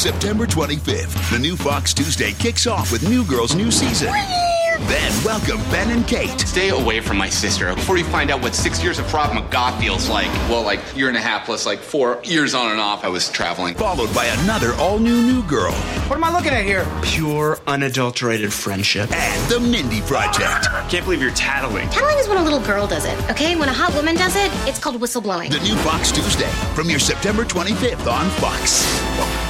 September 25th, the new Fox Tuesday kicks off with New Girl's new season. Then welcome Ben and Kate. Stay away from my sister before you find out what six years of Krav Maga feels like. Well, like year and a half plus like four years on and off I was traveling. Followed by another all new New Girl What am I looking at here? Pure, unadulterated friendship. and The Mindy Project. Can't believe you're tattling. Tattling is when a little girl does it, okay? When a hot woman does it, it's called whistleblowing. The new Fox Tuesday premieres September 25th on Fox.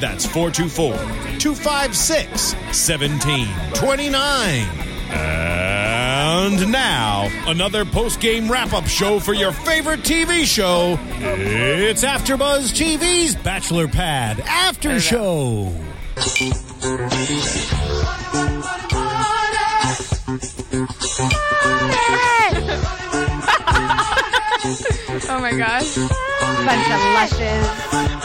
That's 424 256 1729. And now, another post game wrap up show for your favorite TV show. It's AfterBuzz TV's Bachelor Pad After Show. Oh my gosh. Bunch of lushes.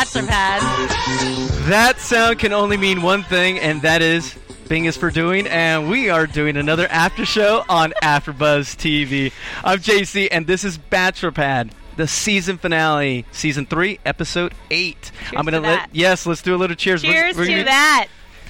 Well, we are Bachelor Pad. That sound can only mean one thing, and that is Bing is for doing, and we are doing another after show on AfterBuzz TV. I'm JC, and this is Bachelor Pad, the season finale, season three, episode eight. I'm gonna to let yes, let's do a little cheers. We're- Cheers we're to gonna- that.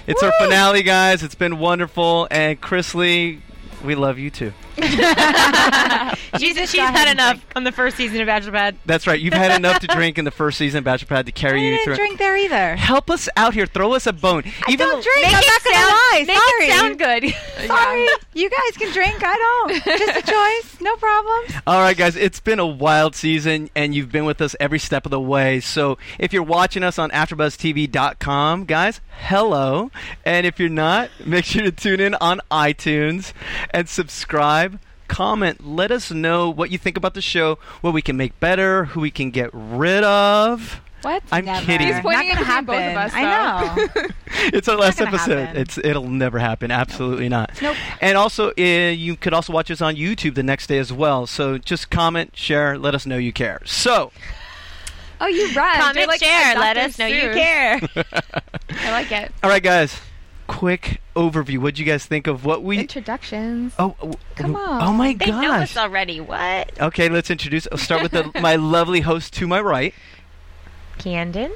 It's our finale, guys. It's been wonderful, and Krisily, we love you too. She's, she's had and enough on the first season of Bachelor Pad. That's right. You've had enough to drink in the first season of Bachelor Pad to carry I you didn't through. drink there either. Help us out here. Throw us a bone. I don't drink. Make I'm it not gonna sound, lie. Make Sorry. it sound good. Sorry. You guys can drink. I don't. Just a choice. No problem. All right, guys, it's been a wild season, and you've been with us every step of the way. So if you're watching us on AfterBuzzTV.com, guys, hello. And if you're not, make sure to tune in on iTunes and subscribe. Comment. Let us know what you think about the show, what we can make better, who we can get rid of. What? I'm Never. kidding. He's pointing Not gonna both of happen. us, I know. it's our last episode. happen. It's it'll never happen. Absolutely not. Nope. And also, uh, you could also watch us on YouTube the next day as well. So just comment, share, let us know you care. So. Oh, you run. Comment, like share. Let us know you care. I like it. All right, guys. Quick overview. What would you guys think of what we? Introductions. Oh, oh, Come on. Oh my They know gosh. us already. What? Okay, let's introduce. I'll start with the, my lovely host to my right, Camden.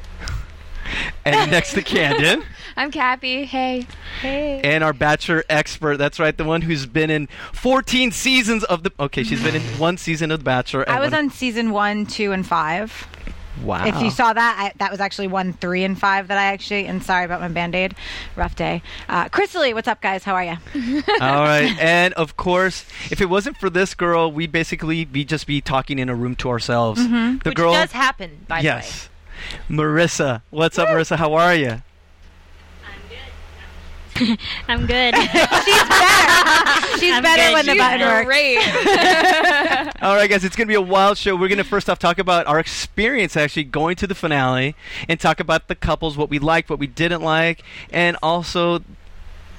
and next to Camden, I'm Cappy. Hey. Hey. and our Bachelor expert. That's right, the one who's been in 14 seasons of the. Okay, she's been in one season of The Bachelor. I was one- on season one, two, and five. Wow. If you saw that, I, that was actually one, three, and five that I actually. And sorry about my band aid. Rough day. Uh, Krisily, what's up, guys? How are you? All right, and of course, if it wasn't for this girl, we'd basically be just be talking in a room to ourselves. Mm-hmm. The Which girl, does happen, by yes, the way. Yes. Marissa. What's up, Marissa? How are you? I'm good. She's better. She's I'm better good. when the She's button works. Great. All right, guys, it's going to be a wild show. We're going to first off talk about our experience actually going to the finale and talk about the couples, what we liked, what we didn't like, and also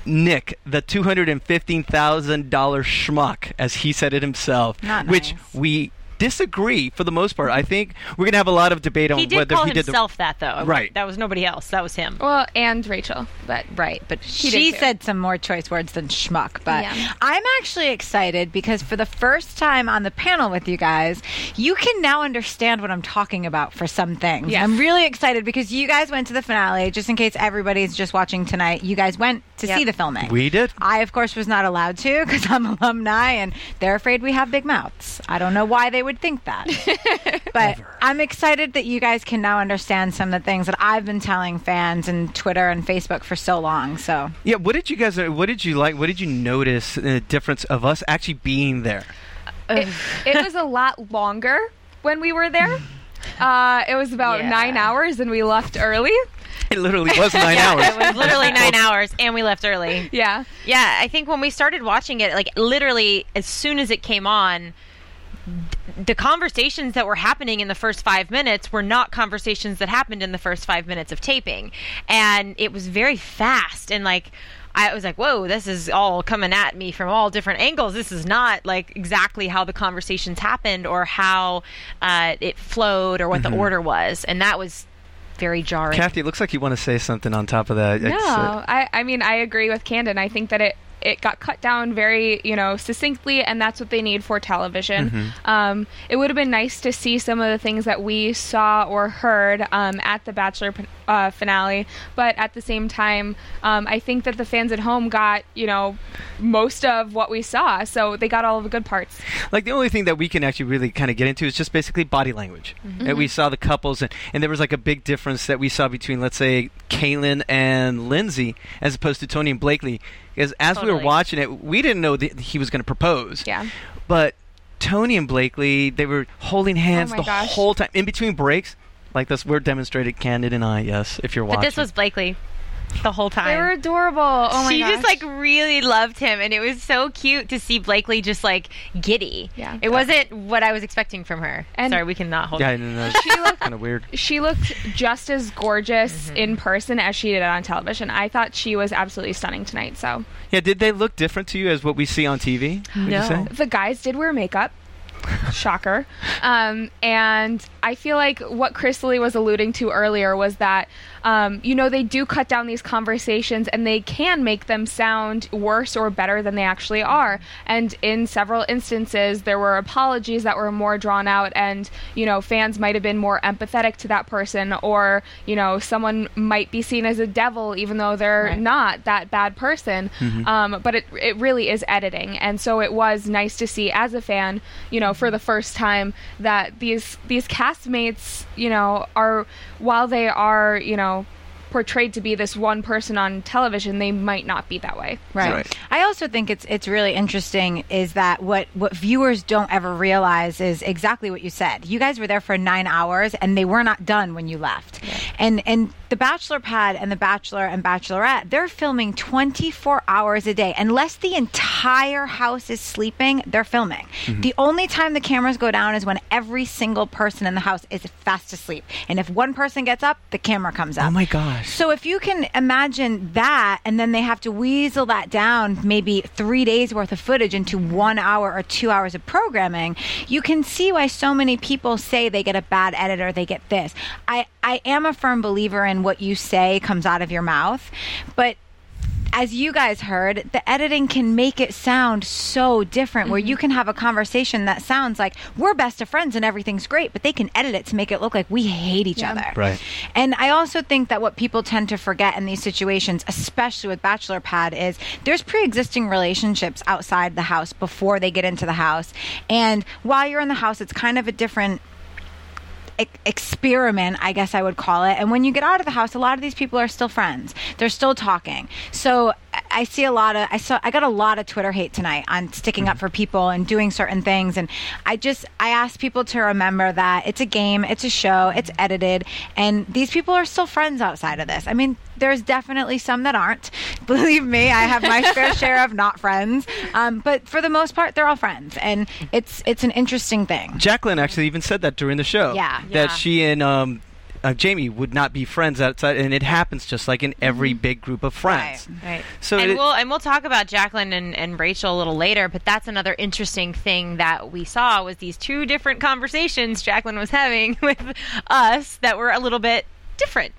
Nick, the $215,000 schmuck, as he said it himself, Not which nice. we disagree for the most part. I think we're going to have a lot of debate on he did whether call he did the himself that, though. Right. That was nobody else. That was him. well, and Rachel, but Right, but He she said some more choice words than schmuck. But Yeah. I'm actually excited because for the first time on the panel with you guys, you can now understand what I'm talking about for some things. Yes. I'm really excited because you guys went to the finale. Just in case everybody's just watching tonight, you guys went to Yep. see the filming. We did. I, of course, was not allowed to because I'm alumni and they're afraid we have big mouths. I don't know why they would think that. but I'm excited that you guys can now understand some of the things that I've been telling fans and Twitter and Facebook for so long. So Yeah, what did you guys? What did you like? What did you notice the difference of us actually being there? it, it was a lot longer when we were there. Uh, it was about Yeah. nine hours, and we left early. It literally was nine Yeah, hours. It was literally nine hours, and we left early. Yeah. Yeah, I think when we started watching it, like literally as soon as it came on, th- the conversations that were happening in the first five minutes were not conversations that happened in the first five minutes of taping. And it was very fast and like. I was like, whoa, this is all coming at me from all different angles. This is not like exactly how the conversations happened or how uh, it flowed or what the order was. And that was very jarring. Kathy, it looks like you want to say something on top of that. No, uh, I, I mean I agree with Camden. I think that it it got cut down very you know succinctly, and that's what they need for television. Mm-hmm. Um, it would have been nice to see some of the things that we saw or heard um, at the Bachelor uh, finale, but at the same time, um, I think that the fans at home got you know most of what we saw, so they got all of the good parts. like the only thing that we can actually really kind of get into is just basically body language. Mm-hmm. And we saw the couples, and, and there was like a big difference that we saw between, let's say, Kalon and Lindzi, as opposed to Tony and Blakely. Because as we were watching it, we didn't know that he was going to propose. Yeah. But Tony and Blakely, they were holding hands Oh the gosh. whole time in between breaks. Like this, we're demonstrated, Camden and I. Yes, if you're watching. but this was Blakely the whole time. They were adorable. Oh my she gosh. just like really loved him and it was so cute to see Blakely just like giddy. Yeah. It wasn't what I was expecting from her. And- Sorry, we cannot hold yeah, it. no, no, She looked kind of weird. she looked just as gorgeous Mm-hmm. in person as she did on television. I thought she was absolutely stunning tonight. So Yeah, did they look different to you as what we see on TV? No. the guys did wear makeup. Shocker. Um, and I feel like what Krisily was alluding to earlier was that, um, you know, they do cut down these conversations and they can make them sound worse or better than they actually are. And in several instances, there were apologies that were more drawn out, and, you know, fans might have been more empathetic to that person, or, you know, someone might be seen as a devil even though they're not that bad person. Um, but it, it really is editing. And so it was nice to see as a fan, you know, for the first time that these these castmates, you know, are while they are, you know, portrayed to be this one person on television, they might not be that way. Right. Right. I also think it's it's really interesting is that what what viewers don't ever realize is exactly what you said. You guys were there for 9 hours and they were not done when you left. And and the Bachelor Pad and the Bachelor and Bachelorette, they're filming 24 hours a day. Unless the entire house is sleeping, they're filming. Mm-hmm. The only time the cameras go down is when every single person in the house is fast asleep. And if one person gets up, the camera comes up. Oh my gosh. So if you can imagine that, and then they have to weasel that down, maybe three days worth of footage into one hour or two hours of programming, you can see why so many people say they get a bad editor, they get this. I, I am a firm believer in what you say comes out of your mouth, but as you guys heard, the editing can make it sound so different where you mm-hmm. can have a conversation that sounds like we're best of friends and everything's great, but they can edit it to make it look like we hate each Yeah. other. Right. And I also think that what people tend to forget in these situations, especially with Bachelor Pad, is there's pre existing relationships outside the house before they get into the house. And while you're in the house, it's kind of a different experiment, I guess I would call it. And when you get out of the house, a lot of these people are still friends. They're still talking. So I- I see a lot of I saw I got a lot of Twitter hate tonight on sticking up for people and doing certain things and I just I ask people to remember that it's a game, it's a show, it's edited and these people are still friends outside of this. I mean, there's definitely some that aren't. Believe me, I have my fair share of not friends. Um, but for the most part, they're all friends, and it's it's an interesting thing. Jacqueline actually even said that during the show. Yeah. That Yeah. she and um, uh, Jamie would not be friends outside, and it happens just like in every big group of friends. Right. right. So and it- we'll and we'll talk about Jacqueline and, and Rachel a little later, but that's another interesting thing that we saw was these two different conversations Jacqueline was having with us that were a little bit different.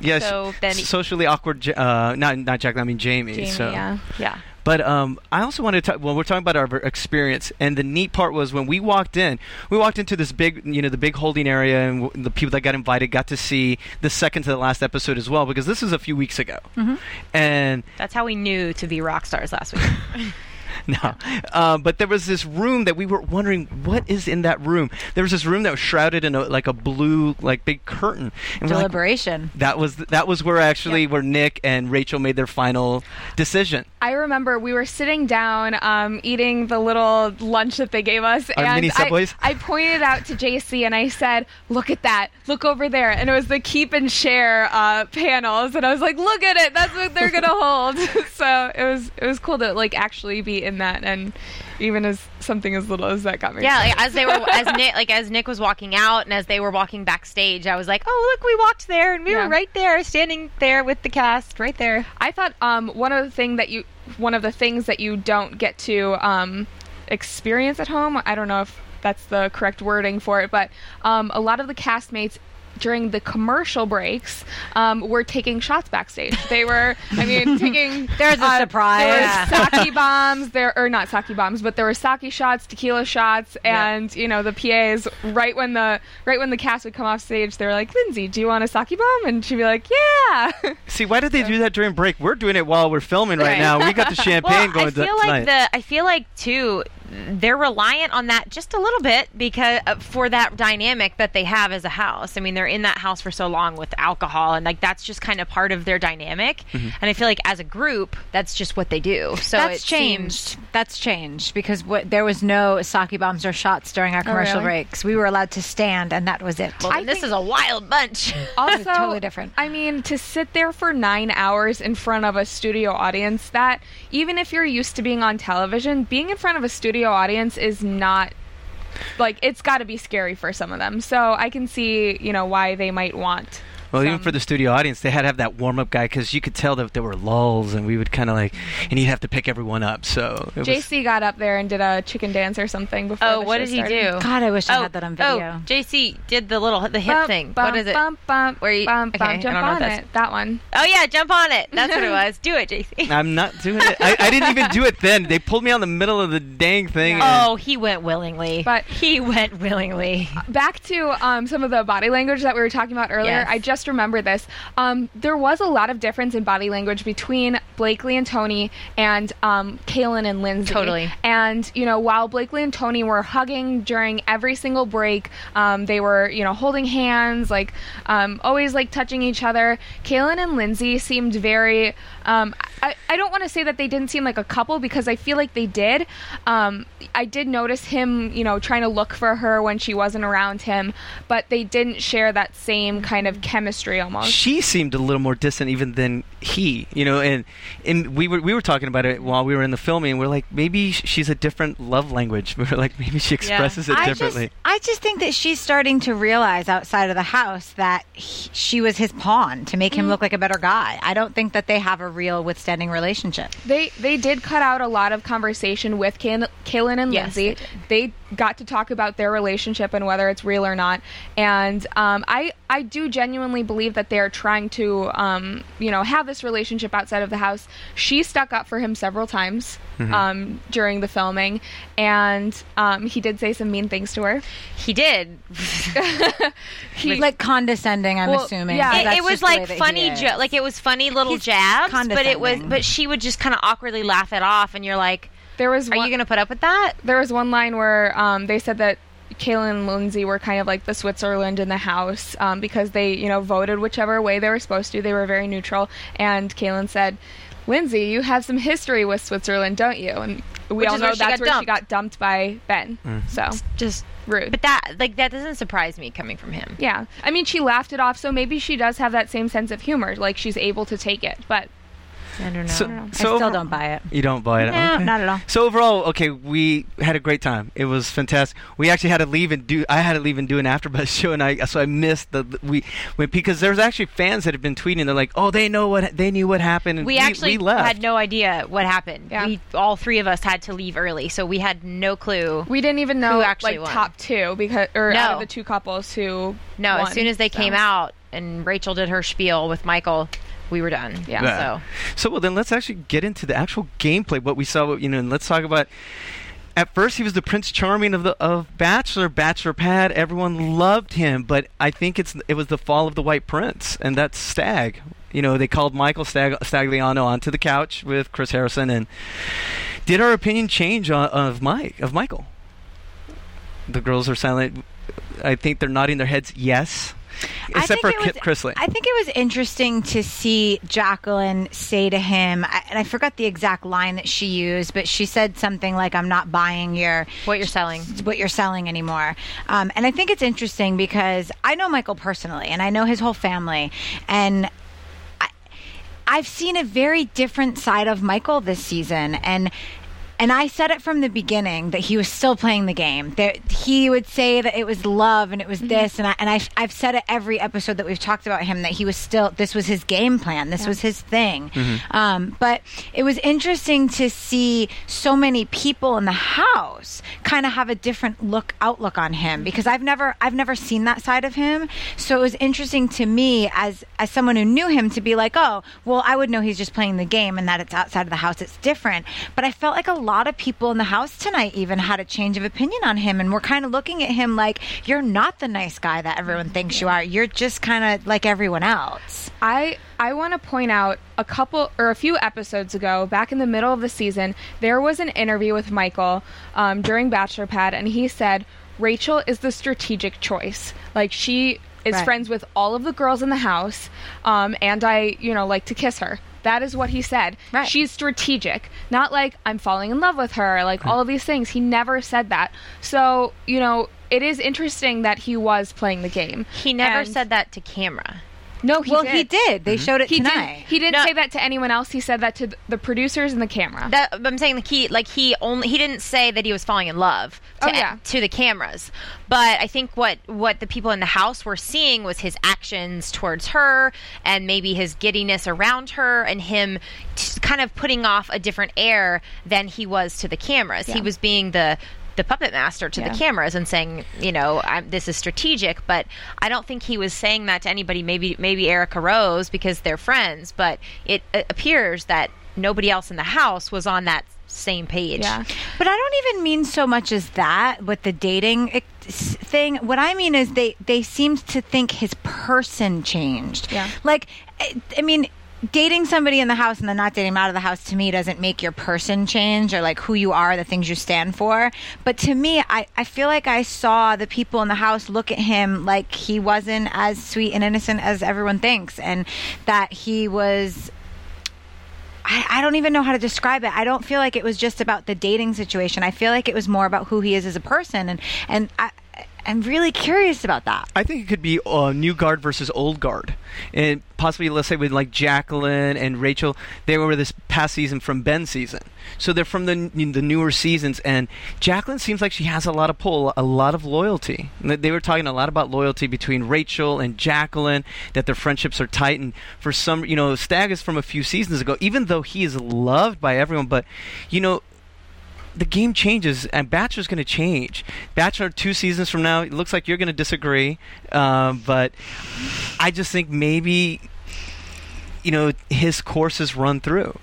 yes, so socially awkward. Uh, not not Jacqueline. I mean Jamie. Jamie, so. yeah. Yeah. But um, I also wanted to talk. Well, we're talking about our experience, and the neat part was when we walked in. We walked into this big, you know, the big holding area, and w- the people that got invited got to see the second to the last episode as well, because this is a few weeks ago, Mm-hmm. and That's how we knew to be rock stars last week. no, uh, but there was this room that we were wondering what is in that room. There was this room that was shrouded in a, like a blue, like big curtain. And we're like, Deliberation. that was that was where actually where Nick and Rachel made their final decision. I remember we were sitting down um, eating the little lunch that they gave us, Our and mini I- Subways? I, pointed out to JC and I said, "Look at that! Look over there!" And it was the keep and share uh, panels, and I was like, "Look at it! That's what they're gonna hold." so it was it was cool to like actually be in that, and even as something as little as that got me. Yeah, like, as they were, as Nick, like as Nick was walking out, and as they were walking backstage, I was like, "Oh, look, we walked there, and we Yeah. were right there, standing there with the cast, right there." I thought um, one of the thing that you one of the things that you don't get to um, experience at home. I don't know if that's the correct wording for it, but um, a lot of the castmates during the commercial breaks um, were taking shots backstage. They were, I mean, taking. There's a uh, surprise. There were sake bombs. There or not sake bombs, but there were sake shots, tequila shots, and you know the PAs. Right when the right when the cast would come off stage, they were like, "Lindzi, do you want a sake bomb?" And she'd be like, "Yeah." See, why did they do that during break? We're doing it while we're filming right, Right. now. We got the champagne well, going I feel th- like tonight. the I feel like too they're reliant on that just a little bit because uh, for that dynamic that they have as a house. I mean, they're in that house for so long with alcohol and like that's just kind of part of their dynamic. Mm-hmm. And I feel like as a group, that's just what they do. So That's it changed. seems- That's changed because what, there was no sake bombs or shots during our commercial really? breaks. We were allowed to stand, and that was it. well, then this is a wild bunch. also totally different. I mean, to sit there for nine hours in front of a studio audience, that even if you're used to being on television, being in front of a studio audience is not like it's got to be scary for some of them. So I can see, you know, why they might want. Well, even for the studio audience, they had to have that warm up guy because you could tell that there were lulls, and we would kind of like, and he'd have to pick everyone up. So it was, JC got up there and did a chicken dance or something before. oh, the what show did he do? God, I wish I oh, had that on video. Oh, JC did the little the hip Bump, thing. Bump, what is it? Bump, bump, Where you- bump, okay, I bump, jump don't know what on it. That one. Oh yeah, jump on it. That's what it was. Do it, JC. I'm not doing it. I, I didn't even do it then. They pulled me on the middle of the dang thing. and- Oh, he went willingly. But- he went willingly. back to um, some of the body language that we were talking about earlier. Yes. I just remembered this. Um, there was a lot of difference in body language between Blakely and Tony and um, Kalon and Lindzi. Totally. And you know, while Blakely and Tony were hugging during every single break, um, they were you know holding hands, like um, always like touching each other. Kalon and Lindzi seemed very. I, I don't want to say that they didn't seem like a couple because I feel like they did. Um, I did notice him, you know, trying to look for her when she wasn't around him, but they didn't share that same kind of chemistry almost. she seemed a little more distant even than he you know and and we were we were talking about it while we were in the filming and we're like maybe she's a different love language we were like maybe she expresses it I differently just, I just think that she's starting to realize outside of the house that he, she was his pawn to make him Mm. look like a better guy. I don't think that they have a real withstanding relationship. They they did cut out a lot of conversation with Kay- Kalon and Yes, Lindzi. They, got to talk about their relationship and whether it's real or not. And um, I I do genuinely believe that they're trying to um, you know have this relationship outside of the house. She stuck up for him several times um, during the filming, and um, he did say some mean things to her. He did. He like condescending, I'm Well, assuming. yeah, It, it was just the way like funny, jo- like it was funny little He's jabs, but it was, but she would just kind of awkwardly laugh it off, and you're like, there was "Are one, you going to put up with that?" there was one line where um, they said that Kalon and Lindzi were kind of like the Switzerland in the house um, because they, you know, voted whichever way they were supposed to. They were very neutral. And Kalon said, Lindzi, you have some history with Switzerland, don't you? And we Which all know where she that's got where she got dumped by Ben. So Just rude. But that, like, that doesn't surprise me coming from him. yeah. I mean, she laughed it off, so maybe she does have that same sense of humor. Like, she's able to take it. But I don't know. so, I so still don't buy it. you don't buy it No, Okay. not at all. So overall, okay, we had a great time. It was fantastic. We actually had to leave and do. I had to leave and do an AfterBuzz show, and I so I missed the, the- we when because there's actually fans that have been tweeting. They're like, oh, they know what they knew what happened. And We actually we left. had no idea what happened. Yeah. We all three of us had to leave early, so we had no clue. we didn't even know, actually like, won? top two because, or out of the two couples who. No, won, as soon as they so. came out and Rachel did her spiel with Michael, we were done. Yeah. So So well, then let's actually get into the actual gameplay. What we saw, you know, and let's talk about. At first, he was the Prince Charming of the of Bachelor, Bachelor Pad. Everyone loved him, but I think it's it was the fall of the White Prince, and that's Stag. You know, they called Michael Stag- Stagliano onto the couch with Chris Harrison, and did our opinion change on, of Mike of Michael? The girls are silent. I think they're nodding their heads yes. I Except think for it was- Krisily. I think it was interesting to see Jacqueline say to him, and I forgot the exact line that she used, but she said something like, "I'm not buying your what you're selling, what you're selling anymore." Um, and I think it's interesting because I know Michael personally, and I know his whole family, and I've seen a very different side of Michael this season, and. And I said it from the beginning that he was still playing the game. That he would say that it was love and it was this, and I, and I, I've said it every episode that we've talked about him that he was still this was his game plan. This was his thing. Um, but it was interesting to see so many people in the house kind of have a different look outlook on him because I've never I've never seen that side of him. So it was interesting to me as as someone who knew him to be like, oh, well, I would know he's just playing the game and that it's outside of the house. It's different. But I felt like a lot of people in the house tonight even had a change of opinion on him and we're kind of looking at him like you're not the nice guy that everyone thinks you are. You're just kind of like everyone else. I I want to point out a couple or a few episodes ago, back in the middle of the season, there was an interview with Michael um, during Bachelor Pad, and he said Rachel is the strategic choice. Like she is Right. friends with all of the girls in the house, um, and I, you know, like to kiss her. That is what he said. Right. She's strategic, not like I'm falling in love with her, like all of these things. He never said that. So you know, it is interesting that he was playing the game. He never And- said that to camera. No, he well, did. he did. They mm-hmm. showed it He tonight. didn't. He didn't No. say that to anyone else. He said that to the producers and the camera. That I'm saying like he like he only he didn't say that he was falling in love to Oh, yeah. to the cameras. But I think what what the people in the house were seeing was his actions towards her and maybe his giddiness around her and him t- kind of putting off a different air than he was to the cameras. He was being the the puppet master to Yeah. the cameras and saying, you know, I'm, this is strategic, but I don't think he was saying that to anybody. Maybe maybe Erica Rose because they're friends, but it, it appears that nobody else in the house was on that same page. yeah. But I don't even mean so much as that with the dating thing. What I mean is they they seemed to think his person changed. Yeah. Like, I, I mean. Dating somebody in the house and then not dating them out of the house to me doesn't make your person change or like who you are, the things you stand for. But to me, I, I feel like I saw the people in the house look at him like he wasn't as sweet and innocent as everyone thinks and that he was I, don't even know how to describe it. I don't feel like it was just about the dating situation. I feel like it was more about who he is as a person, and and I, I'm really curious about that. I think it could be uh, new guard versus old guard, and possibly let's say with like Jacqueline and Rachel, they were this past season from Ben's season, so they're from the n- the newer seasons. And Jacqueline seems like she has a lot of pull, a lot of loyalty. They were talking a lot about loyalty between Rachel and Jacqueline, that their friendships are tight. And for some, you know, Stag is from a few seasons ago, even though he is loved by everyone, but you know the game changes and Bachelor's going to change. Bachelor two seasons from now, it looks like you're going to disagree, um, but I just think maybe you know his course is run through.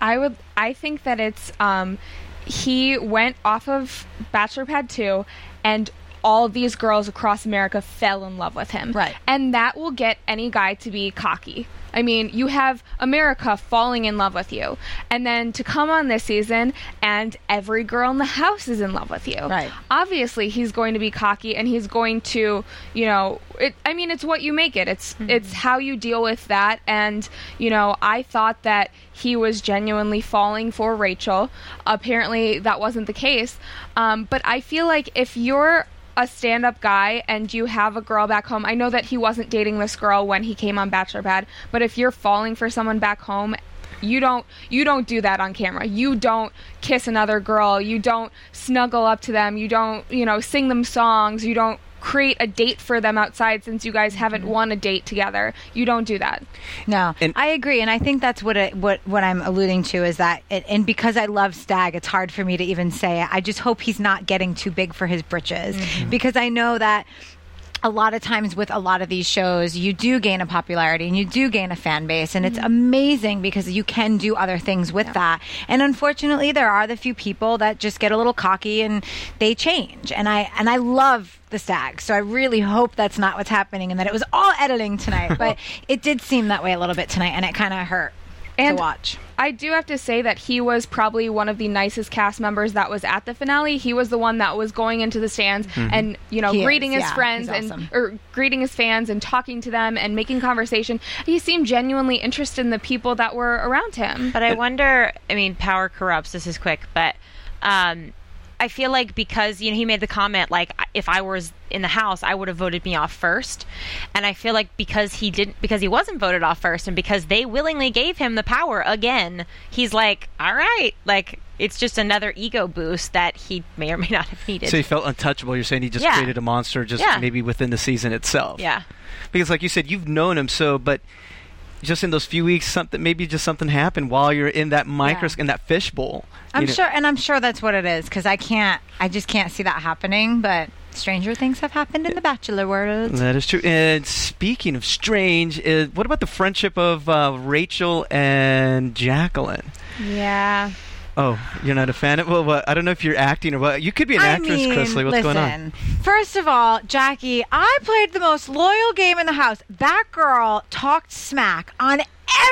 I would. I think that it's. Um, he went off of Bachelor Pad two, and all of these girls across America fell in love with him. Right. And that will get any guy to be cocky. I mean, you have America falling in love with you, and then to come on this season, and every girl in the house is in love with you. Right. Obviously, he's going to be cocky, and he's going to, you know, it. I mean, it's what you make it. It's it's how you deal with that. And you know, I thought that he was genuinely falling for Rachel. Apparently, that wasn't the case. Um, but I feel like if you're a stand-up guy and you have a girl back home, I know that he wasn't dating this girl when he came on Bachelor Pad, but if you're falling for someone back home you don't you don't do that on camera. You don't kiss another girl. You don't snuggle up to them. You don't you know sing them songs. You don't create a date for them outside since you guys haven't mm-hmm. won a date together you don't do that No, And- I agree, and I think that's what it, what what I'm alluding to is that, it, and because I love Stag, it's hard for me to even say it. I just hope he's not getting too big for his britches, mm-hmm. because I know that. A lot of times with a lot of these shows, you do gain a popularity and you do gain a fan base, and it's amazing because you can do other things with that. And unfortunately, there are the few people that just get a little cocky and they change. And I and I love the stag. So I really hope that's not what's happening and that it was all editing tonight. But it did seem that way a little bit tonight, and it kind of hurt And to watch. I do have to say that he was probably one of the nicest cast members that was at the finale. He was the one that was going into the stands and you know He is, greeting his yeah, friends he's and awesome. or greeting his fans and talking to them and making conversation. He seemed genuinely interested in the people that were around him. But I wonder. I mean, power corrupts. This is quick, but um, I feel like because you know he made the comment like if I was in the house, I would have voted me off first, and I feel like because he didn't, because he wasn't voted off first, and because they willingly gave him the power again, he's like, all right, like it's just another ego boost that he may or may not have needed. So he felt untouchable. You're saying he just Yeah. created a monster, just Yeah. maybe within the season itself. yeah. Because, like you said, you've known him so, but just in those few weeks, something maybe just something happened while you're in that micros in that fishbowl. I'm know. sure, and I'm sure that's what it is because I can't, I just can't see that happening. But stranger things have happened in the Bachelor world. That is true. And speaking of strange, uh, what about the friendship of uh, Rachel and Jacqueline? Yeah. Oh, you're not a fan of? Well, what, I don't know if you're acting or what. You could be an I actress, mean, Krisily. What's listen, going on? First of all, Jackie, I played the most loyal game in the house. That girl talked smack on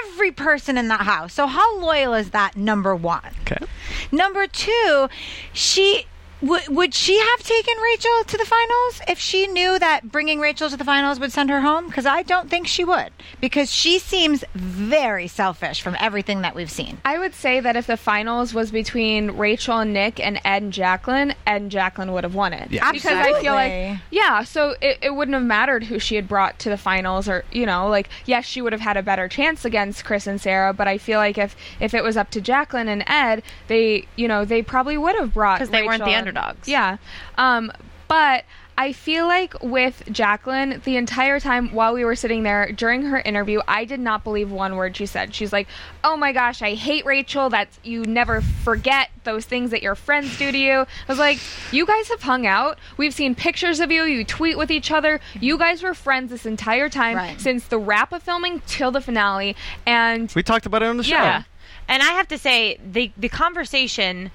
every person in that house. So how loyal is that? Number one. Okay. Number two, she. W- would she have taken Rachel to the finals if she knew that bringing Rachel to the finals would send her home? Because I don't think she would. Because she seems very selfish from everything that we've seen. I would say that if the finals was between Rachel and Nick and Ed and Jacqueline, Ed and Jacqueline would have won it. Yeah. Because I feel like, yeah, so it, it wouldn't have mattered who she had brought to the finals or, you know, like, yes, she would have had a better chance against Chris and Sarah, but I feel like if, if it was up to Jacqueline and Ed, they, you know, they probably would have brought 'Cause they weren't the and- underdogs. Yeah. Um, but I feel like with Jacqueline, the entire time while we were sitting there during her interview, I did not believe one word she said. She's like, "Oh my gosh, I hate Rachel. That's you never forget those things that your friends do to you." I was like, "You guys have hung out. We've seen pictures of you. You tweet with each other. You guys were friends this entire time Right. since the wrap of filming till the finale." And We talked about it on the show. Yeah. And I have to say, the the conversation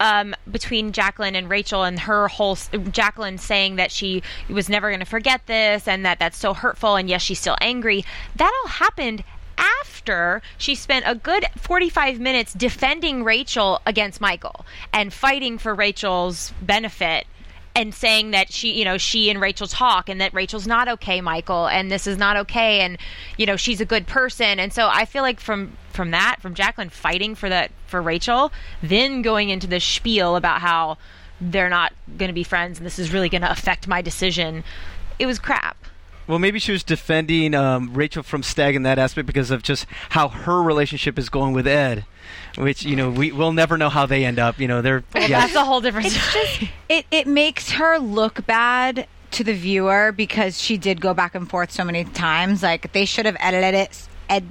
um, between Jacqueline and Rachel and her whole Jacqueline saying that she was never going to forget this and that that's so hurtful and yes she's still angry that all happened after she spent a good 45 minutes defending Rachel against Michael and fighting for Rachel's benefit and saying that she, you know, she and Rachel talk and that Rachel's not okay, Michael, and this is not okay, and you know, she's a good person. And so I feel like from from that, from Jacqueline fighting for that for Rachel, then going into the spiel about how they're not going to be friends and this is really going to affect my decision, it was crap. Well, maybe she was defending um, Rachel from Stag in that aspect because of just how her relationship is going with Ed, which you know we will never know how they end up. You know, they're yeah. That's a whole different It's story. just it it makes her look bad to the viewer because she did go back and forth so many times. Like they should have edited it. Ed,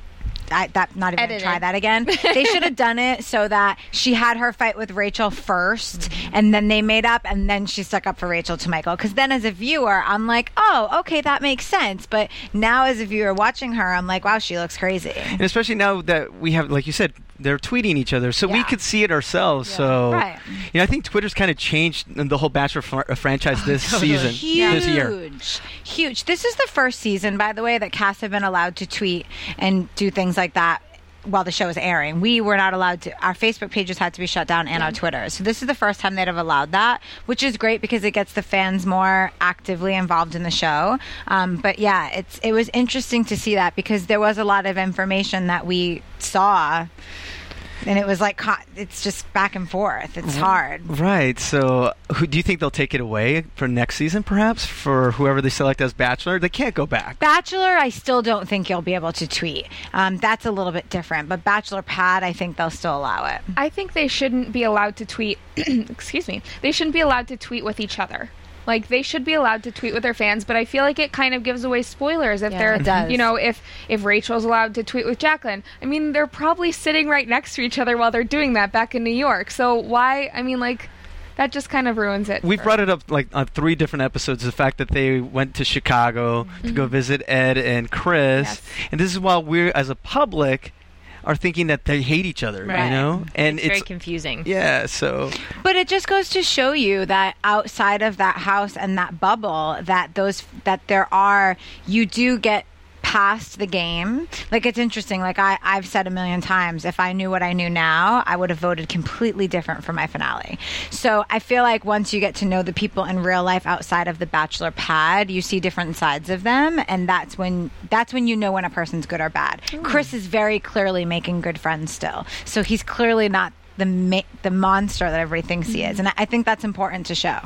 I, that not even gonna Edited. try that again. they should have done it so that she had her fight with Rachel 1st and then they made up, and then she stuck up for Rachel to Michael. Because then, as a viewer, I'm like, oh, okay, that makes sense. But now, as a viewer watching her, I'm like, wow, she looks crazy. and especially now that we have, like you said, they're tweeting each other, so we could see it ourselves. So, Right. you know, I think Twitter's kind of changed the whole Bachelor fr- uh, franchise this season, Huge, this year. huge. This is the first season, by the way, that cast have been allowed to tweet and do things like that while the show was airing. We were not allowed to. Our Facebook pages had to be shut down and our Twitter. So this is the first time they'd have allowed that, which is great because it gets the fans more actively involved in the show. Um, but yeah, it's it was interesting to see that because there was a lot of information that we saw. And it was like it's just back and forth. It's hard. Right. So, who do you think they'll take it away for next season? Perhaps for whoever they select as Bachelor, they can't go back. Bachelor, I still don't think you'll be able to tweet. Um, that's a little bit different. But Bachelor Pad, I think they'll still allow it. I think they shouldn't be allowed to tweet. excuse me. They shouldn't be allowed to tweet with each other. Like they should be allowed to tweet with their fans, but I feel like it kind of gives away spoilers if Yeah, they're, it does. you know, if if Rachel's allowed to tweet with Jacqueline. I mean, they're probably sitting right next to each other while they're doing that back in New York. So why? I mean, like that just kind of ruins it. We've for- brought it up like on three different episodes. The fact that they went to Chicago to go mm-hmm. visit Ed and Chris, Yes. and this is while we're as a public are thinking that they hate each other. You know, and it's, very confusing. yeah. So But it just goes to show you that outside of that house and that bubble, that those that there are, you do get past the game. Like it's interesting. Like I, I've said a million times, if I knew what I knew now, I would have voted completely different for my finale. So I feel like once you get to know the people in real life outside of the bachelor pad, you see different sides of them, and that's when that's when you know when a person's good or bad. Hmm. Chris is very clearly making good friends still, so he's clearly not the ma- the monster that everybody thinks he is, and I, I think that's important to show.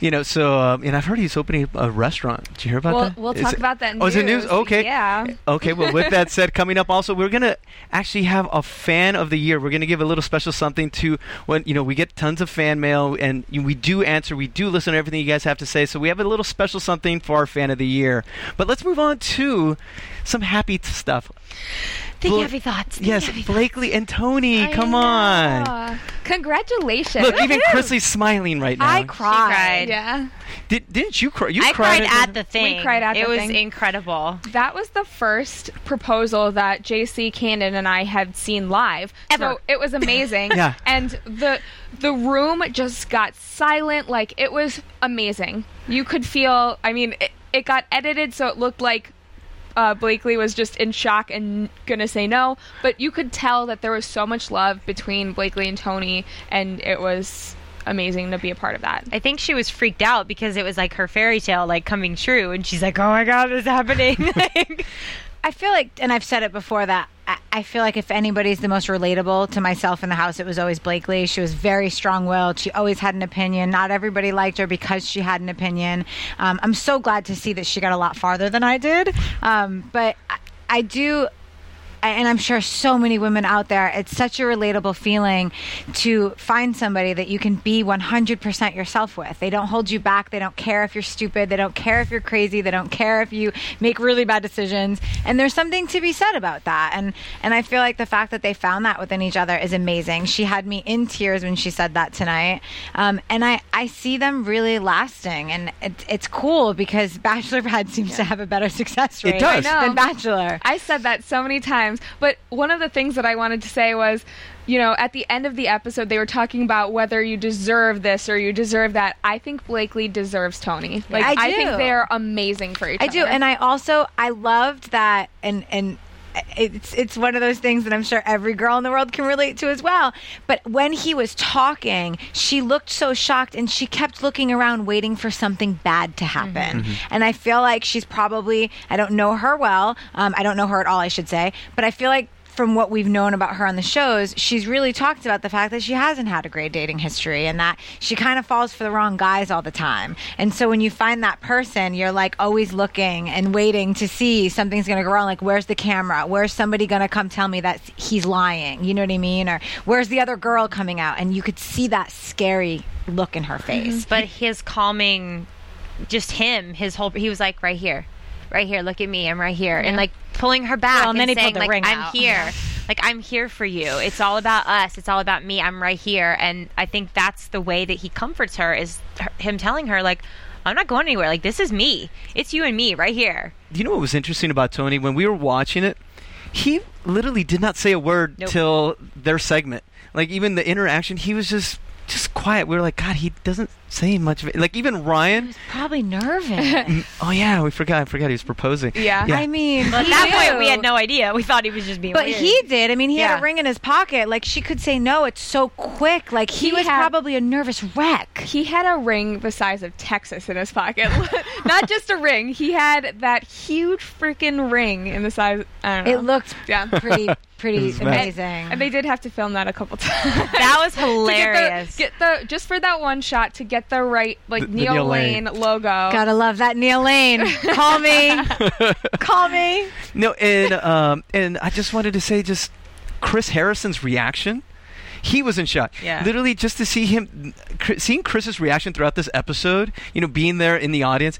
you know, so um, and I've heard he's opening a restaurant. Did you hear about We'll- that? we'll Is talk it- about that in Oh, is it news. news? Okay. Yeah. Okay. Well, with that said, coming up also, we're gonna actually have a fan of the year. We're gonna give a little special something to when you know we get tons of fan mail and we do answer, we do listen to everything you guys have to say. So we have a little special something for our fan of the year. But let's move on to some happy t- stuff. Think Bla- heavy thoughts. Think Yes, heavy Blakely and Tony. I come on. Congratulations. Look, even Krisily's smiling right now. I She cried. cried. Yeah. Did, didn't you cry? You I cried at at the thing. We cried at it the thing. It was incredible. That was the first proposal that JC Cannon and I had seen live. Ever. So it was amazing. Yeah. And the the room just got silent. Like it was amazing. You could feel I mean, it, it got edited so it looked like uh, Blakely was just in shock and gonna say no, but you could tell that there was so much love between Blakely and Tony, and it was amazing to be a part of that. I think she was freaked out because it was like her fairy tale like coming true, and she's like, "Oh my god, this is happening!" like, I feel like, and I've said it before that I, feel like if anybody's the most relatable to myself in the house, it was always Blakely. She was very strong-willed. She always had an opinion. Not everybody liked her because she had an opinion. Um, I'm so glad to see that she got a lot farther than I did. Um, but I, I do and I'm sure so many women out there, it's such a relatable feeling to find somebody that you can be 100% yourself with. They don't hold you back. They don't care if you're stupid. They don't care if you're crazy. They don't care if you make really bad decisions. And there's something to be said about that. And and I feel like the fact that they found that within each other is amazing. She had me in tears when she said that tonight. Um, and I, I see them really lasting. And it, it's cool because Bachelor Pad seems to have a better success rate It rate does. Than Bachelor. I said that so many times, but one of the things that I wanted to say was, you know, at the end of the episode, they were talking about whether you deserve this or you deserve that. I think Blakely deserves Tony. Like, I I, think they're amazing for each I other. I do, and I also I loved that, and and it's it's one of those things that I'm sure every girl in the world can relate to as well. But when he was talking, she looked so shocked, and she kept looking around, waiting for something bad to happen. And I feel like she's probably I don't know her well, um, I don't know her at all, I should say, but I feel like from what we've known about her on the shows, she's really talked about the fact that she hasn't had a great dating history and that she kind of falls for the wrong guys all the time. And so when you find that person, you're like always looking and waiting to see something's going to go wrong. Like, where's the camera? Where's somebody going to come tell me that he's lying? You know what I mean? Or where's the other girl coming out? And you could see that scary look in her mm-hmm. face. but his calming, just him, his whole, he was like, right here, right here, look at me, I'm right here, and like pulling her back Well, and then and he saying pulled the like, ring I'm out. here, like I'm here for you. It's all about us. It's all about me. I'm right here, and I think that's the way that he comforts her is her, him telling her like. I'm not going anywhere. Like this is me. It's you and me right here. You know what was interesting about Tony when we were watching it? He literally did not say a word Nope. till their segment. Like even the interaction, he was just just quiet. We were like, God, he doesn't say much of it. Like even Ryan. Probably nervous. Mm. Oh yeah, we forgot. I forgot he was proposing. Yeah. I mean, But at that knew. point, we had no idea. We thought he was just being. But weird. he did. I mean, he had a ring in his pocket. Like she could say no. It's so quick. Like he, He was had- probably a nervous wreck. he had a ring the size of Texas in his pocket. Not just a ring. He had that huge freaking ring in the size. I don't know. It looked Yeah. pretty, pretty amazing. And they did have to film that a couple times. that was to get hilarious. the, get the just for that one shot to get the right like The- the Neil, Neil Lane, Lane. logo. Gotta love that Neil Lane. Call me. Call me. No, and um, and I just wanted to say, just Chris Harrison's reaction. He was in shock. Yeah. Literally, just to see him, seeing Chris's reaction throughout this episode. You know, being there in the audience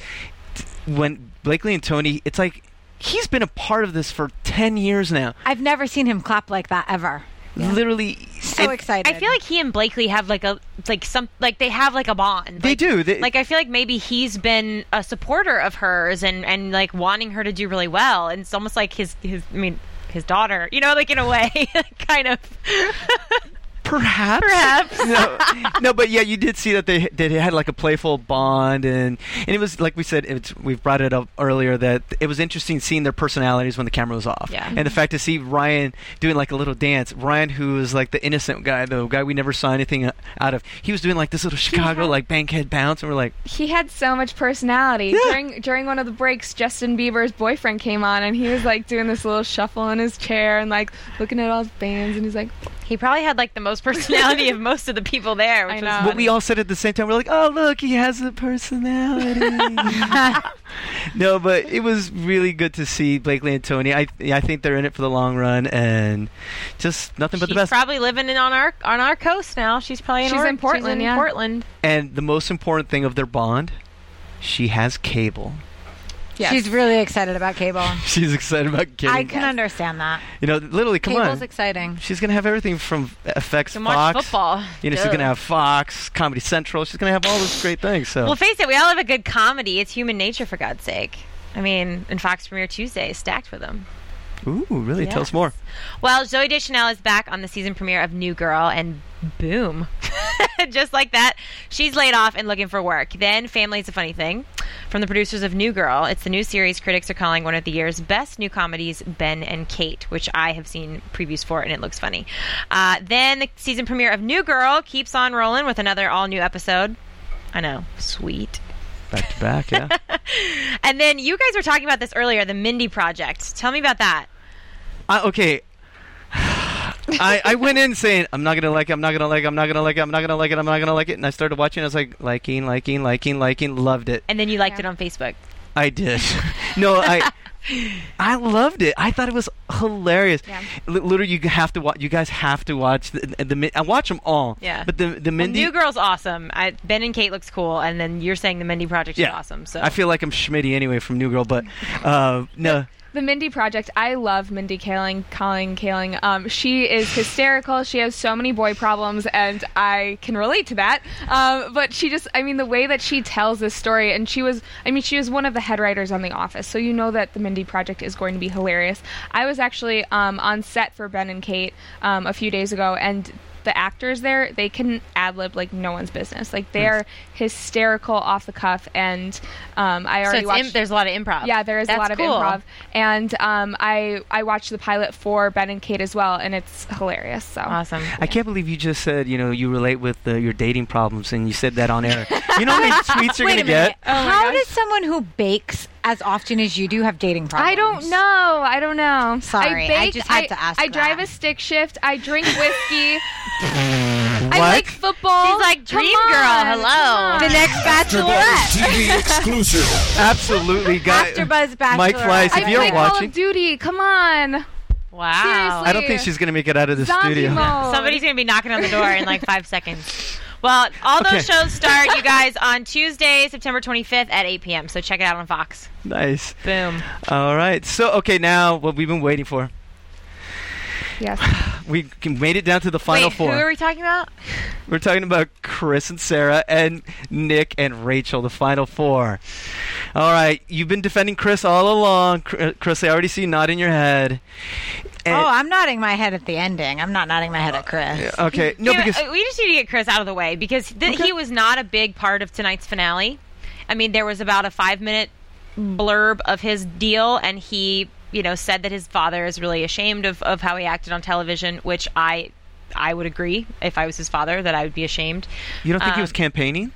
when Blakely and Tony. It's like he's been a part of this for ten years now. I've never seen him clap like that ever. Literally, So and excited. I feel like he and Blakely have like a like some like they have like a bond. They Like- do. They- like I feel like maybe he's been a supporter of hers and and like wanting her to do really well. And it's almost like his his. I mean, his daughter. You know, like in a way, kind of. Perhaps. Perhaps. no, no, but yeah, you did see that they they had like a playful bond, and and it was like we said, it's, we've brought it up earlier that it was interesting seeing their personalities when the camera was off, Yeah. and the fact to see Ryan doing like a little dance. Ryan, who was like the innocent guy, the guy we never saw anything out of, he was doing like this little Chicago like bankhead bounce, and we're like, He had so much personality. During during one of the breaks, Justin Bieber's boyfriend came on, and he was like doing this little shuffle in his chair and like looking at all his bands, and he's like, He probably had like the most personality of most of the people there, which I know. funny. But we all said at the same time, we're like, oh, look, he has a personality. no, but it was really good to see Blakely and Tony. I I think they're in it for the long run, and just nothing but She's the best. probably living in on our on our coast now. She's probably in, She's Or- in Portland, She's in yeah. Portland. and the most important thing of their bond, she has cable. Yes. She's really excited about cable. She's excited about cable. I can understand that. You know, literally, come Cable's on. exciting. She's gonna have everything from FX, Can watch Fox. football. You know, she's Duh. gonna have Fox, Comedy Central. She's gonna have all those great things. So Well, face it, we all have a good comedy. It's human nature, for God's sake. I mean, and Fox Premiere Tuesday is stacked with them. Ooh, really? Tell us more. Well, Zooey Deschanel is back on the season premiere of New Girl, and boom. Just like that, she's laid off and looking for work. Then, Family's a Funny Thing. From the producers of New Girl, it's the new series critics are calling one of the year's best new comedies, Ben and Kate, which I have seen previews for, and it looks funny. Uh, then, the season premiere of New Girl keeps on rolling with another all new episode. I know, sweet. Back to back, yeah. And then, you guys were talking about this earlier the Mindy Project. Tell me about that. I, okay. I, I went in saying I'm not gonna like it, I'm not gonna like it, I'm not gonna like it, I'm not gonna like it, I'm not gonna like it, and I started watching. I was like liking, liking, liking, liking, loved it. And then you liked it on Facebook. I did. no, I I loved it. I thought it was hilarious. Yeah. Li- literally, you have to watch. You guys have to watch the. the, Min- I watch them all. Yeah. But the the Well, New Girl's awesome. I, ben and Kate looks cool, and then you're saying the Mindy Project yeah. is awesome. So I feel like I'm Schmitty anyway from New Girl, but uh, no. the Mindy Project. I love Mindy Kaling, Colin Kaling. Um, she is hysterical. She has so many boy problems, and I can relate to that. Um, but she just, I mean, the way that she tells this story, and she was, I mean, she was one of the head writers on The Office, so you know that the Mindy Project is going to be hilarious. I was actually um, on set for Ben and Kate um, a few days ago, and the actors there, they can ad lib like no one's business. Like they are hysterical off the cuff, and um, I so already it's watched. im- there's a lot of improv. Yeah, there is That's a lot of cool. improv, and um, I I watched the pilot for Ben and Kate as well, and it's hilarious. So Awesome. I can't believe you just said you know you relate with uh, your dating problems and you said that on air. You know how many tweets you're Wait gonna a minute. get? Oh How does someone who bakes as often as you do have dating problems? I don't know. I don't know. Sorry, I, I just had I- to ask I drive a stick shift. I drink whiskey. I like football. She's like, Come dream girl, on, hello. come on. The next Bachelorette. TV exclusive. Absolutely, guys. AfterBuzz Bachelorette. Mike Fleiss, I if you're play Call of Duty. Come on. Wow. Seriously. I don't think she's gonna make it out of the Zombie studio. mode. Somebody's going to be knocking on the door in like five seconds. Well, all Okay. those shows start, you guys, on Tuesday, September 25th at 8 p.m. So check it out on Fox. Nice. Boom. All right. So okay, now what we've been waiting for. Yes. We made it down to the final Wait, four. who are we talking about? We're talking about Chris and Sarah and Nick and Rachel, the final four. All right, you've been defending Chris all along. Chris, I already see you nodding your head. And- Oh, I'm nodding my head at the ending. I'm not nodding my head at Chris. okay, no, Yeah, because uh, we just need to get Chris out of the way because th- he was not a big part of tonight's finale. I mean, there was about a five minute blurb of his deal, and he, you know, said that his father is really ashamed of, of how he acted on television, which I, I would agree if I was his father that I would be ashamed. you don't think he was um, campaigning.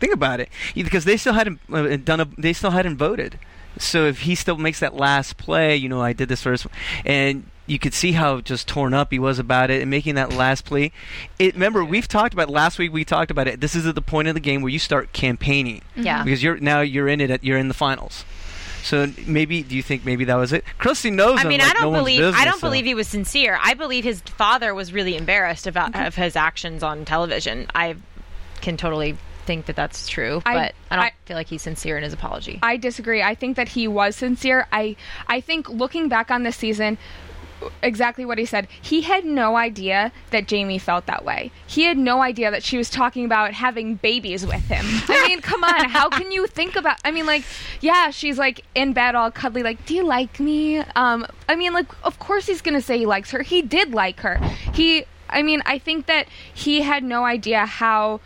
Think about it, because they still hadn't uh, done a, they still hadn't voted. So if he still makes that last play, you know, I did this first, and you could see how just torn up he was about it and making that last play. It remember we've talked about last week. We talked about it. This is at the point of the game where you start campaigning. Mm-hmm. Yeah. because you're now you're in it. At, you're in the finals. So maybe do you think maybe that was it? Christy knows. I him mean, like I don't no believe business, I don't so- believe he was sincere. I believe his father was really embarrassed about mm-hmm. of his actions on television. I can totally think that that's true, I- but I don't I- feel like he's sincere in his apology. I disagree. I think that he was sincere. I I think looking back on this season, exactly what he said. He had no idea that Jaime felt that way. He had no idea that she was talking about having babies with him. I mean, come on, how can you think about? I mean, like, yeah, she's like in bed all cuddly, like, "Do you like me?" Um, I mean, like, of course he's gonna say he likes her. He did like her. He, I mean, I think that he had no idea how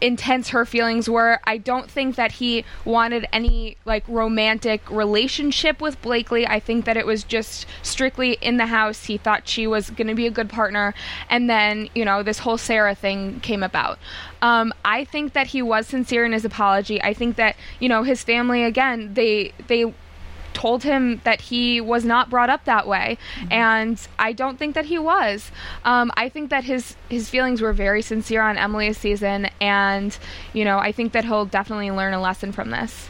intense her feelings were. I don't think that he wanted any like romantic relationship with Blakeley. I think that it was just strictly in the house. He thought she was going to be a good partner, and then you know this whole Sarah thing came about. Um, I think that he was sincere in his apology. I think that you know his family again they they told him that he was not brought up that way and i don't think that he was um, i think that his his feelings were very sincere on emily's season and you know i think that he'll definitely learn a lesson from this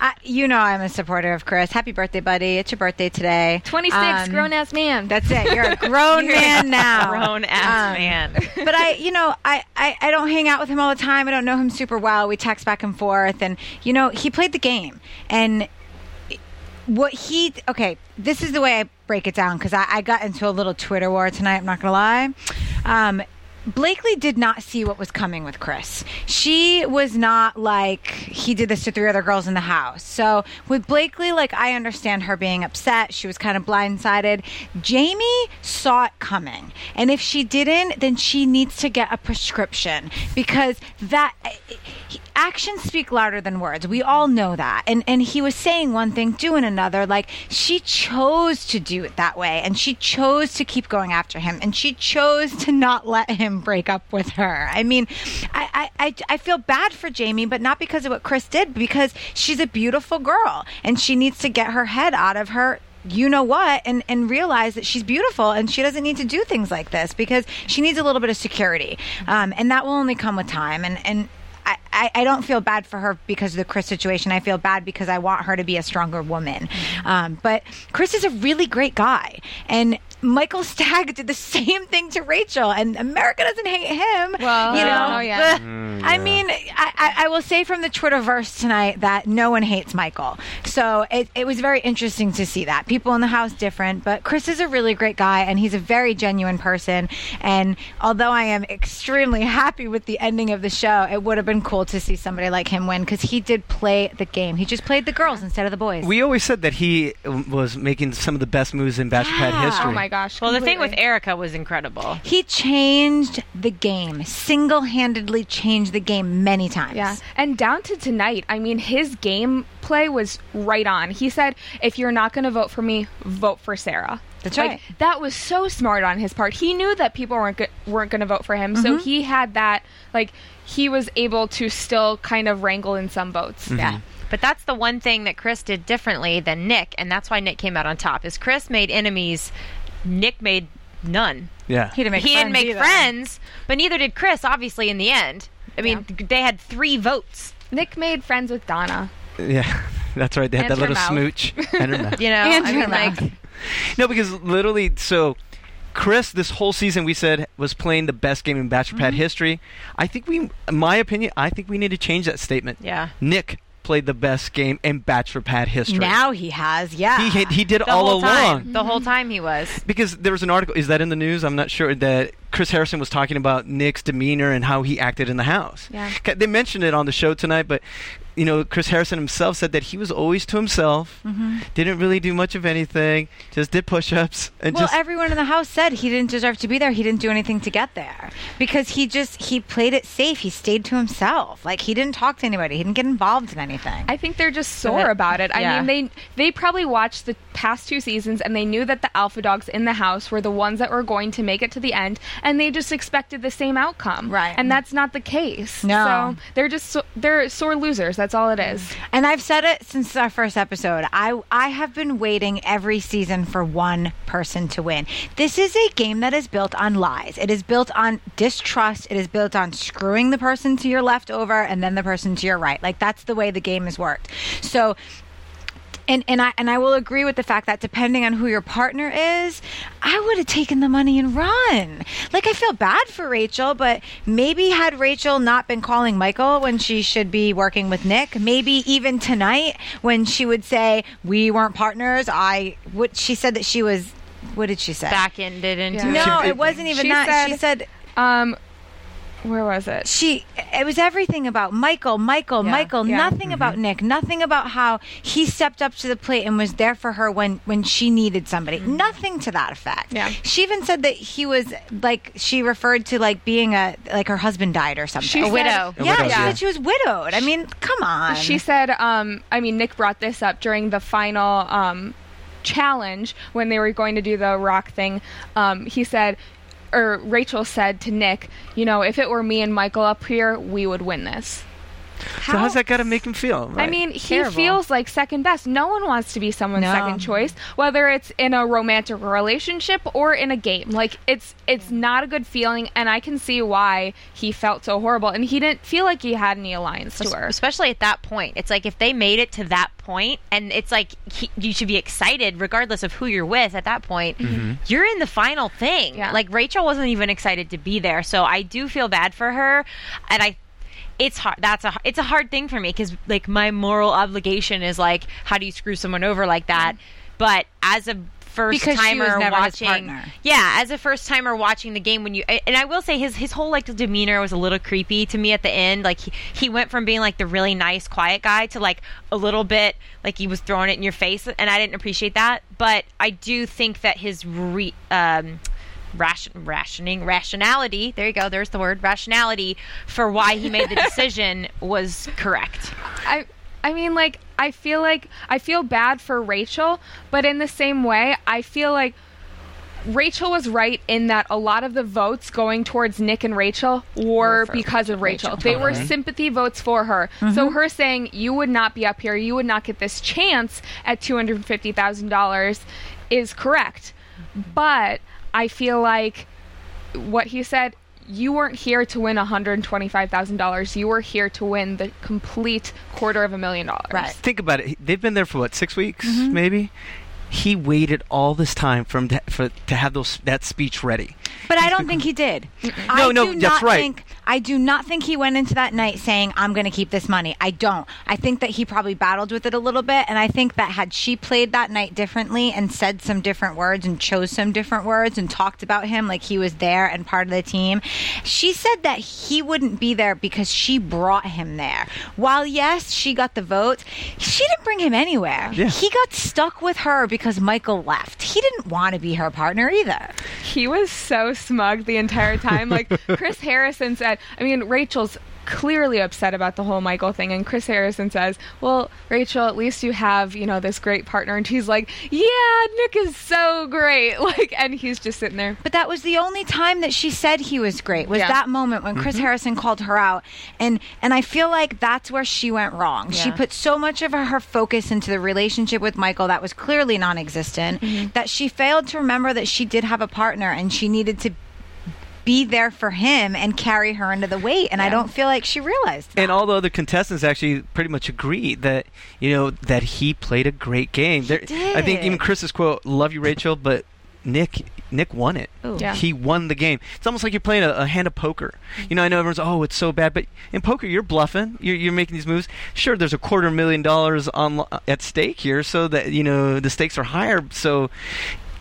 I, you know I'm a supporter of Chris. Happy birthday, buddy! It's your birthday today. 26 Um, grown ass man That's it. You're a grown man now. Grown ass Um, man. but I, you know, I, I, I don't hang out with him all the time. I don't know him super well. We text back and forth, and you know, he played the game, and what he okay. This is the way I break it down because I, I got into a little Twitter war tonight. I'm not gonna lie. Um, Blakeley did not see what was coming with Chris. She was not like he did this to three other girls in the house. So with Blakeley, like I understand her being upset. She was kind of blindsided. Jaime saw it coming, and if she didn't, then she needs to get a prescription because that actions speak louder than words. We all know that. And and he was saying one thing, doing another. Like she chose to do it that way, and she chose to keep going after him, and she chose to not let him break up with her. I mean, I I, I, feel bad for Jaime, but not because of what Chris did, because she's a beautiful girl, and she needs to get her head out of her you know what and and realize that she's beautiful and she doesn't need to do things like this because she needs a little bit of security um, and that will only come with time and and I, I, I don't feel bad for her because of the Chris situation. I feel bad because I want her to be a stronger woman. Um, but Chris is a really great guy. And Michael Stagg did the same thing to Rachel, and America doesn't hate him. Well, you know, oh, yeah. the- I mean, I, I, I will say from the Twitterverse tonight that no one hates Michael. So it, it was very interesting to see that. People in the house different, but Chris is a really great guy, and he's a very genuine person. And although I am extremely happy with the ending of the show, it would have been cool to see somebody like him win because he did play the game. He just played the girls instead of the boys. We always said that he um, was making some of the best moves in Bachelor Pad history. oh my gosh Well, the thing with. Erica was incredible. He changed the game, single handedly changed the game many times. Yeah. And down to tonight, I mean, his gameplay was right on. He said, if you're not going to vote for me, vote for Sarah. That's Like, right. That was so smart on his part. He knew that people weren't go- weren't going to vote for him, so he had that like he was able to still kind of wrangle in some votes. Yeah. Mm-hmm. But that's the one thing that Chris did differently than Nick, and that's why Nick came out on top. Is Chris made enemies, Nick made none. Yeah. He didn't make he friends didn't make either. friends, but neither did Chris. Obviously, in the end, I mean, they had three votes. Nick made friends with Donna. Yeah, that's right. They had And that little mouth. smooch and her mouth. You know, And I her mean, like. No, because literally, so Chris, this whole season, we said was playing the best game in Bachelor Mm-hmm. Pad history. I think we, my opinion, I think we need to change that statement. yeah. Nick played the best game in Bachelor Pad history. Now he has, yeah. he he, he did The all whole along. time, the whole time he was. Because there was an article, is that in the news? I'm not sure that Chris Harrison was talking about Nick's demeanor and how he acted in the house. Yeah. They mentioned it on the show tonight, but you know, Chris Harrison himself said that he was always to himself, mm-hmm. didn't really do much of anything, just did push-ups well, just everyone in the house said he didn't deserve to be there. He didn't do anything to get there because he just he played it safe. He stayed to himself. Like he didn't talk to anybody. He didn't get involved in anything. I think they're just sore that- about it. I yeah. mean, they they probably watched the past two seasons and they knew that the alpha dogs in the house were the ones that were going to make it to the end, and they just expected the same outcome. Right. And that's not the case. No. So they're just so, they're sore losers. That's all it is. And I've said it since our first episode. I I have been waiting every season for one person to win. This is a game that is built on lies. It is built on distrust. It is built on screwing the person to your left over and then the person to your right. Like that's the way the game has worked. So and and I and I will agree with the fact that depending on who your partner is, I would have taken the money and run. Like I feel bad for Rachel, but maybe had Rachel not been calling Michael when she should be working with Nick, maybe even tonight when she would say we weren't partners, I would she said that she was what did she say? back ended into no, it. it wasn't even She that. said- she said Um, where was it? she it was everything about Michael, Michael, Yeah, Michael, yeah. nothing about Nick, nothing about how he stepped up to the plate and was there for her when when she needed somebody. Nothing to that effect. Yeah. She even said that he was like she referred to like being a like her husband died or something. She A said- widow. A yeah, widow, she said she was widowed. I mean, come on. She said, um, I mean, Nick brought this up during the final um, challenge when they were going to do the rock thing. Um, he said, or Rachel said to Nick, you know, if it were me and Michael up here, we would win this. So how's that got to make him feel? I mean, he Terrible. feels like second best. No one wants to be someone's No. second choice, whether it's in a romantic relationship or in a game. Like it's it's not a good feeling, and I can see why he felt so horrible. And he didn't feel like he had any alliance to her. especially at that point. It's like if they made it to that point, and it's like he, you should be excited regardless of who you're with at that point. Mm-hmm. You're in the final thing. Yeah. Like Rachel wasn't even excited to be there, so I do feel bad for her, and I. It's hard. That's a it's a hard thing for me because like my moral obligation is like, how do you screw someone over like that? But as a first Because timer never watching, partner. yeah, as a first timer watching the game, when you and I will say his his whole like demeanor was a little creepy to me at the end. Like he, he went from being like the really nice, quiet guy to like a little bit like he was throwing it in your face, and I didn't appreciate that. But I do think that his re, um, ration, rationing rationality there you go there's the word rationality for why he made the decision was correct I I mean like I feel like I feel bad for Rachel, but in the same way, I feel like Rachel was right in that a lot of the votes going towards Nick and Rachel were because of Rachel. They were sympathy votes for her. So mm-hmm. her saying you would not be up here, you would not get this chance at $250,000 is correct. But I feel like what he said you weren't here to win $125,000. You were here to win the complete quarter of a million dollars. Right. Think about it. They've been there for what six weeks, mm-hmm. maybe. He waited all this time for him to, for, to have those that speech ready. But I don't think he did. I No, no, do that's not right. Think, I do not think he went into that night saying, I'm going to keep this money. I don't. I think that he probably battled with it a little bit. And I think that had she played that night differently and said some different words and chose some different words and talked about him like he was there and part of the team, she said that he wouldn't be there because she brought him there. While, yes, she got the vote, she didn't bring him anywhere. Yeah. He got stuck with her because Michael left. He didn't want to be her partner either. He was so smug the entire time. Like Chris Harrison said, I mean, Rachel's clearly upset about the whole Michael thing and Chris Harrison says, "Well, Rachel, at least you have, you know, this great partner." And she's like, "Yeah, Nick is so great." Like and he's just sitting there. But that was the only time that she said he was great. Was Yeah. that moment when Chris mm-hmm. Harrison called her out, and and I feel like that's where she went wrong. She put so much of her, her focus into the relationship with Michael that was clearly non-existent mm-hmm. that she failed to remember that she did have a partner and she needed to be there for him and carry her into the weight. And I don't feel like she realized. That. And all the other contestants actually pretty much agree that you know that he played a great game. There, I think even Chris's quote, "Love you, Rachel," but Nick Nick won it. Yeah. He won the game. It's almost like you're playing a, a hand of poker. Mm-hmm. You know, I know everyone's oh, it's so bad, but in poker, you're bluffing. You're, you're making these moves. Sure, there's a quarter million dollars on at stake here, so that you know the stakes are higher. So.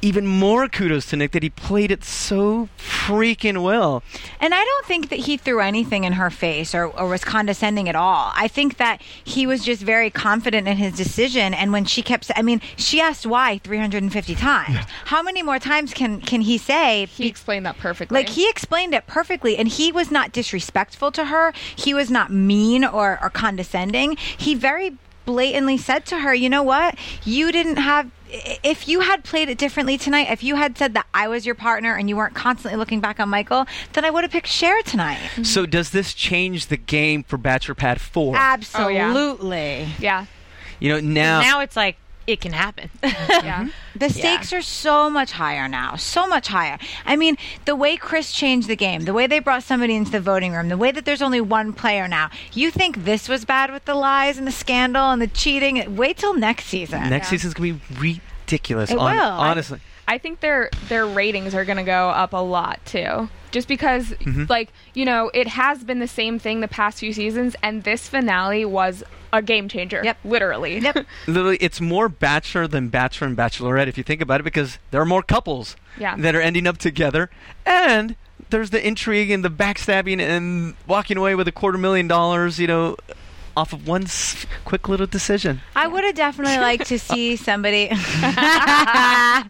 Even more kudos to Nick that he played it so freaking well. And I don't think that he threw anything in her face or, or was condescending at all. I think that he was just very confident in his decision. And when she kept, I mean, she asked why 350 times. How many more times can can he say? He explained that perfectly. Like he explained it perfectly, and he was not disrespectful to her. He was not mean or, or condescending. He very blatantly said to her, "You know what? You didn't have." I- If you had played it differently tonight, if you had said that I was your partner and you weren't constantly looking back on Michael, then I would have picked share tonight. Mm-hmm. So does this change the game for Bachelor Pad 4? Absolutely. Oh, yeah. You know, now, now it's like it can happen Yeah. Mm-hmm. The stakes are so much higher now, so much higher. I mean, the way Chris changed the game, the way they brought somebody into the voting room, the way that there's only one player now. You think this was bad with the lies and the scandal and the cheating? Wait till next season. next season's going to be ridiculous. It hon- will. Honestly. I think their their ratings are going to go up a lot too. Just because Mhm. like you know it has been the same thing the past few seasons, and this finale was a game changer. Yep, literally. Yep. Literally, it's more Bachelor than Bachelor and Bachelorette if you think about it, because there are more couples Yeah. that are ending up together, and there's the intrigue and the backstabbing and walking away with a quarter million dollars, you know, off of one s- quick little decision. I would have definitely liked to see somebody.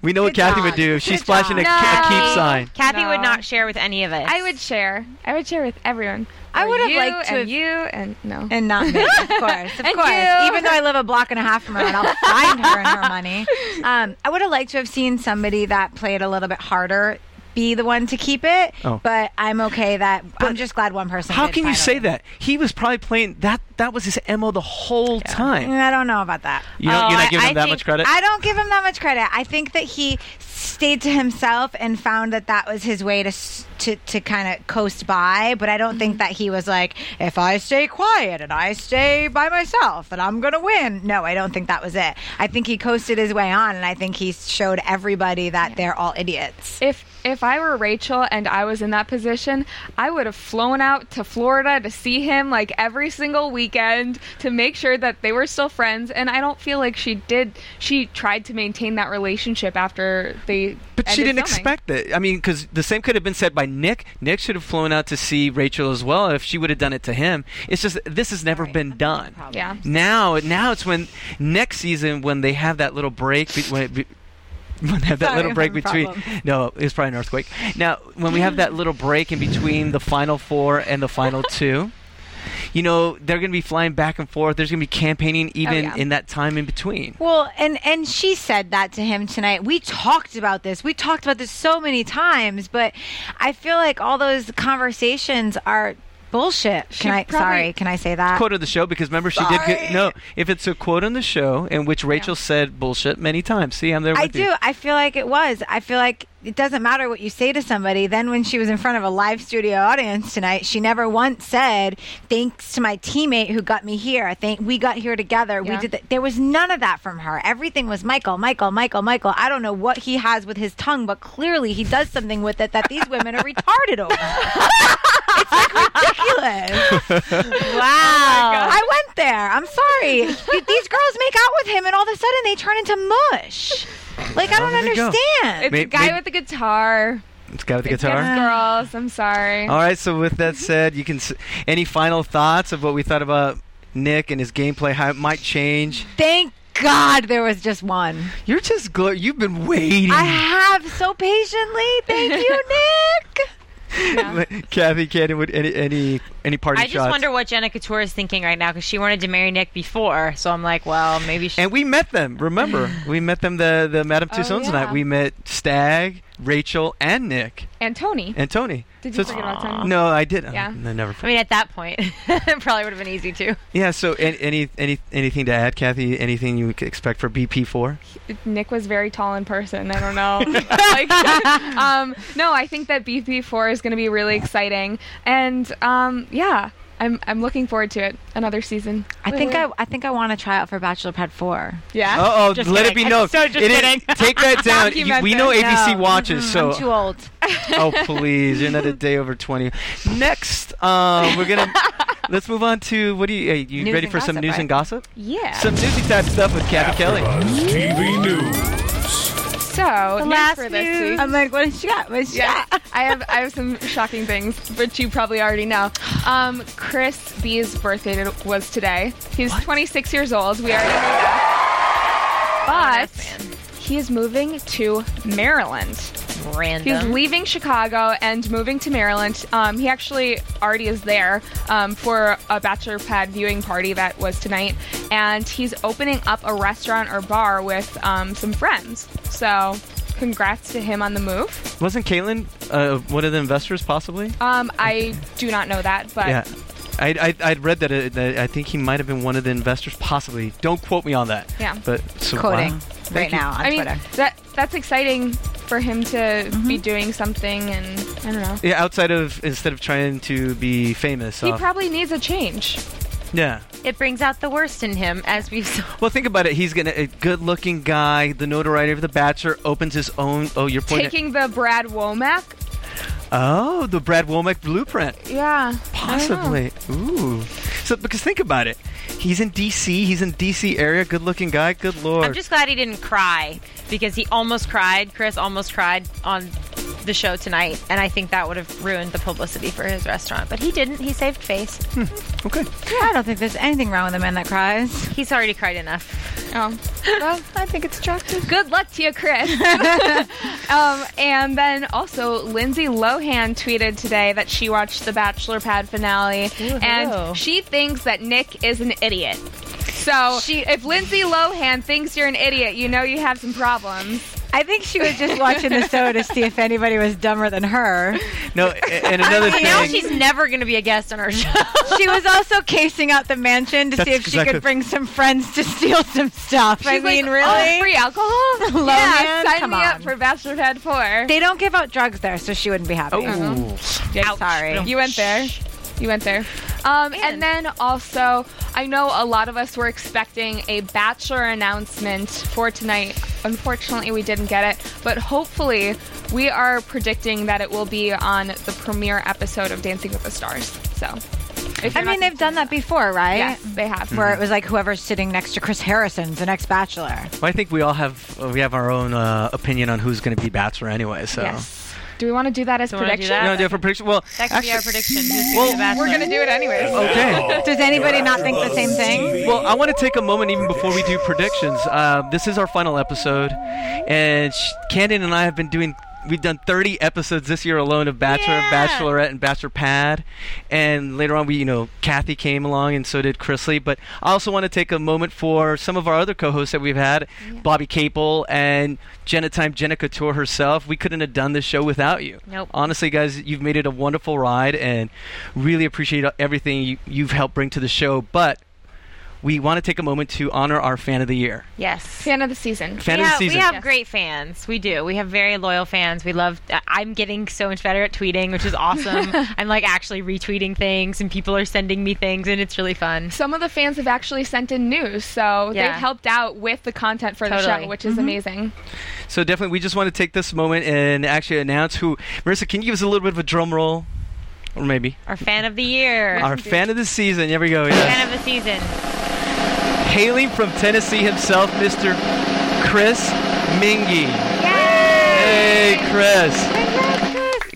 We know what Kathy job. would do. She's Good flashing a, job. a keep sign. Kathy No. would not share with any of us. I would share. I would share with everyone. I would have liked to and have- you and no and not me, of course, of And course. you. Even though I live a block and a half from her, and I'll find her and her money. Um, I would have liked to have seen somebody that played a little bit harder be the one to keep it. Oh. But I'm okay that I'm just glad one person. How did can you say finally. that? He was probably playing that. That was his mo the whole time. I don't know about that. You don't, Oh, you're I- not giving I him that think- much credit. I don't give him that much credit. I think that he stayed to himself and found that that was his way to to to kind of coast by. But I don't think mm-hmm. that he was like, if I stay quiet and I stay by myself, then I'm gonna win. No, I don't think that was it. I think he coasted his way on, and I think he showed everybody that they're all idiots. If if I were Rachel and I was in that position, I would have flown out to Florida to see him like every single weekend to make sure that they were still friends. And I don't feel like she did. She tried to maintain that relationship after they. But she didn't filming. expect it. I mean, because the same could have been said by Nick. Nick should have flown out to see Rachel as well if she would have done it to him. It's just this has never been done. Yeah. Now, now it's when next season when they have that little break. When, it be, when have that Sorry, little break between. problems. No, it's probably an earthquake. Now, when we have that little break in between the final four and the final two. You know they're going to be flying back and forth. There's going to be campaigning oh, even yeah. in that time in between. Well, and and she said that to him tonight. We talked about this. We talked about this so many times, but I feel like all those conversations are bullshit. She Can I? probably- sorry, can I say that? quote of the show because remember she did Sorry. get, no if it's a quote on the show in which Rachel said bullshit many times see I'm there with I you do. I feel like it was. I feel like it doesn't matter what you say to somebody. Then when she was in front of a live studio audience tonight, she never once said, "Thanks to my teammate who got me here. I think we got here together. We Yeah. did that." There was none of that from her. Everything was Michael, Michael, Michael, Michael. I don't know what he has with his tongue, but clearly he does something with it that these women are retarded over. it's like ridiculous. Wow. I went there. I'm sorry. These girls make out with him, and all of a sudden they turn into mush. Like I don't there go. understand. It's May- a guy may- with a guitar. it's got the It's guitar against girls. I'm sorry. all right so with that said you can s- any final thoughts of what we thought about Nick and his gameplay how it might change Thank God there was just one. you're just gl- you've been waiting I have so patiently. Thank you, Nick. Kathy Cannon would any any any party I just shots wonder what Jenna Couture is thinking right now because she wanted to marry Nick before. So I'm like, well, maybe she. and we met them remember we met them the the Madame Oh, Tussauds yeah. night we met Stag Rachel and Nick And Tony. and Tony Did you it's- forget about Tony? no I didn't. Yeah. I never I mean, at that point, it probably would have been easy too. Yeah. So, any, any any anything to add, Kathy? Anything you could expect for BP four? Nick was very tall in person. I don't know. like, um, no, I think that BP4 is going to be really exciting, and um, yeah, I'm I'm looking forward to it. Another season. I think I I think I want to try out for Bachelor Pad Four. Yeah. Uh oh, Just let it be known. So just It is- kidding. take that down. You- we know ABC No. watches, Mm-mm, so I'm too old. oh please, you're not a day over twenty. Next, um, we're gonna let's move on to what do you? Hey, you News ready and for some news right? and gossip? Yeah. Some newsy type stuff with Kathy Kelly. AfterBuzz TV News. So The last for this news. week. I'm like, what has she got? What has she Yeah, got? I have I have some shocking things, which you probably already know. Um, Chris B's birthday was today. He's 26 years old. We already know that. But he is moving to Maryland. Random. He's leaving Chicago and moving to Maryland. Um, he actually already is there um, for a bachelor pad viewing party that was tonight, and he's opening up a restaurant or bar with um, some friends. So, congrats to him on the move. Wasn't Caitlin uh, one of the investors, possibly? Um, I do not know that, but yeah. I, I, I'd read that, uh, that I think he might have been one of the investors, possibly. Don't quote me on that. Yeah. But so, Quoting wow. Right you. now on I mean Twitter. that that's exciting for him to mm-hmm. be doing something, and I don't know. Yeah, outside of instead of trying to be famous. He off- probably needs a change. yeah. it brings out the worst in him, as we've. saw. Well, think about it. He's gonna a good-looking guy. The notoriety of the Bachelor opens his own. Oh, you're pointing. Taking the Brad Womack. Oh, the Brad Womack blueprint. Yeah. Possibly. Ooh. So because think about it. He's in DC. He's in DC area. Good looking guy. Good lord. I'm just glad he didn't cry because he almost cried. Chris almost cried on the show tonight, and I think that would have ruined the publicity for his restaurant. But he didn't. He saved face. okay. I don't think there's anything wrong with a man that cries. He's already cried enough. Oh, well, I think it's attractive. Good luck to you, Chris. um, and then also, Lindsay Lohan tweeted today that she watched the Bachelor Pad finale, hello. and she thinks that Nick is an idiot. So, if Lindsay Lohan thinks you're an idiot, you know you have some problems. I think she was just watching the show to see if anybody was dumber than her. No, and another I mean, now she's never going to be a guest on our show. She was also casing out the mansion to That's see if she could bring some friends to steal some stuff. I She's like, mean, "Oh, really? free alcohol? Lohan? yeah, sign Come me on. up for Bachelor Pad 4. They don't give out drugs there, so she wouldn't be happy. Ooh. Yeah, sorry. You went there. You went there. Um, and then also, I know a lot of us were expecting a Bachelor announcement for tonight. Unfortunately, we didn't get it. But hopefully, we are predicting that it will be on the premiere episode of Dancing with the Stars. So, I mean, they've done that before, right? Yes, they have. Where it was like whoever's sitting next to Chris Harrison's the next Bachelor. Well, I think we all have uh, we have our own uh, opinion on who's going to be Bachelor anyway. So. Yes. Do we want to do that as Do you wanna do prediction? that? You want to do it for prediction? Well, That could be our prediction. Who's gonna well, be the Bachelor? We're going to do it anyways. okay. Does anybody not think the same thing? Well, I want to take a moment even before we do predictions. Uh, this is our final episode, and sh- Camden and I have been doing. We've done 30 episodes this year alone of Bachelor, Yeah. Bachelorette, and Bachelor Pad, and later on, we you know Kathy came along, and so did Krisily. But I also want to take a moment for some of our other co-hosts that we've had, Bobby Capel and Jenna Time, Jenna Couture herself. We couldn't have done this show without you. Nope. Honestly, guys, you've made it a wonderful ride, and really appreciate everything you, you've helped bring to the show. But we want to take a moment to honor our fan of the year. Yes. Fan of the season. Fan we of the have, season. We have Yes. great fans. We do. We have very loyal fans. We love. uh, I'm getting so much better at tweeting, which is awesome. I'm like actually retweeting things, and people are sending me things, and it's really fun. Some of the fans have actually sent in news, so Yeah. they've helped out with the content for the show, which is amazing. So definitely, we just want to take this moment and actually announce who. Marissa, can you give us a little bit of a drum roll, or maybe Our fan of the year. our fan of the season? Here we go. Yeah. fan of the season. Hailing from Tennessee himself, Mr. Chris Mingy. Hey, Chris.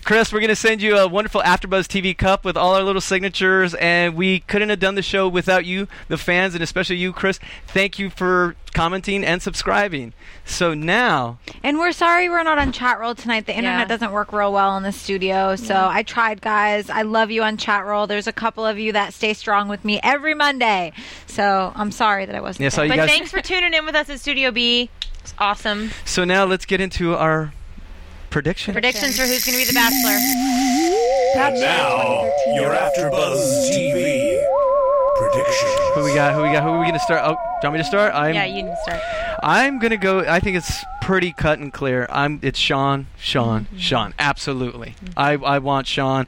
Chris, we're going to send you a wonderful AfterBuzz TV cup with all our little signatures, and we couldn't have done the show without you, the fans, and especially you, Chris. Thank you for commenting and subscribing. So now, And we're sorry we're not on Chatroll tonight. The internet Yeah. doesn't work real well in the studio. So I tried, guys. I love you on Chatroll. There's a couple of you that stay strong with me every Monday. So I'm sorry that I wasn't. Yes, there. all But guys- thanks for tuning in with us at Studio B. It's awesome. so now let's get into our prediction. Predictions for who's going to be the Bachelor. And now, you're after Buzz TV predictions. Who we got? Who we got? Who are we going to start? Oh, do you want me to start? I'm, yeah, you can start. I'm gonna go. I think it's pretty cut and clear. I'm. It's Sean. Sean. Mm-hmm. Sean. Absolutely. I. I want Sean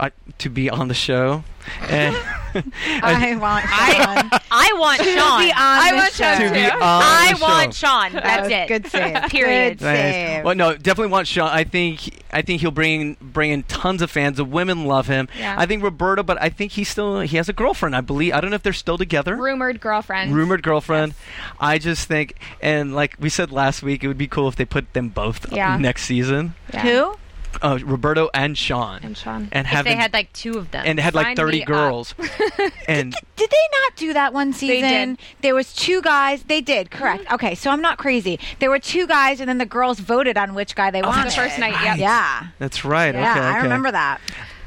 uh, to be on the show. And I want Sean. I want to Sean. be on I the want show. Sean to be on I the show. want Sean. That's was it. Good save. Period. Good Nice. save. Well, no, definitely want Sean. I think. I think he'll bring bring in tons of fans. The women love him. Yeah. I think Roberto, but I think he's still. He has a girlfriend. I believe. I don't know if they're still together. Rumored girlfriend. Rumored girlfriend. I just think, and like we said last week, it would be cool if they put them both Yeah. next season. Yeah. Who? Uh, Roberto and Sean. And Sean. And If have they had like two of them. and had like Sign 30 me girls. and Did they not do that one season? did. There was two guys. They did, correct. Okay, so I'm not crazy. There were two guys, and then the girls voted on which guy they On wanted. the first night, yep. Yeah. that's right. Yeah, okay, I okay. remember that.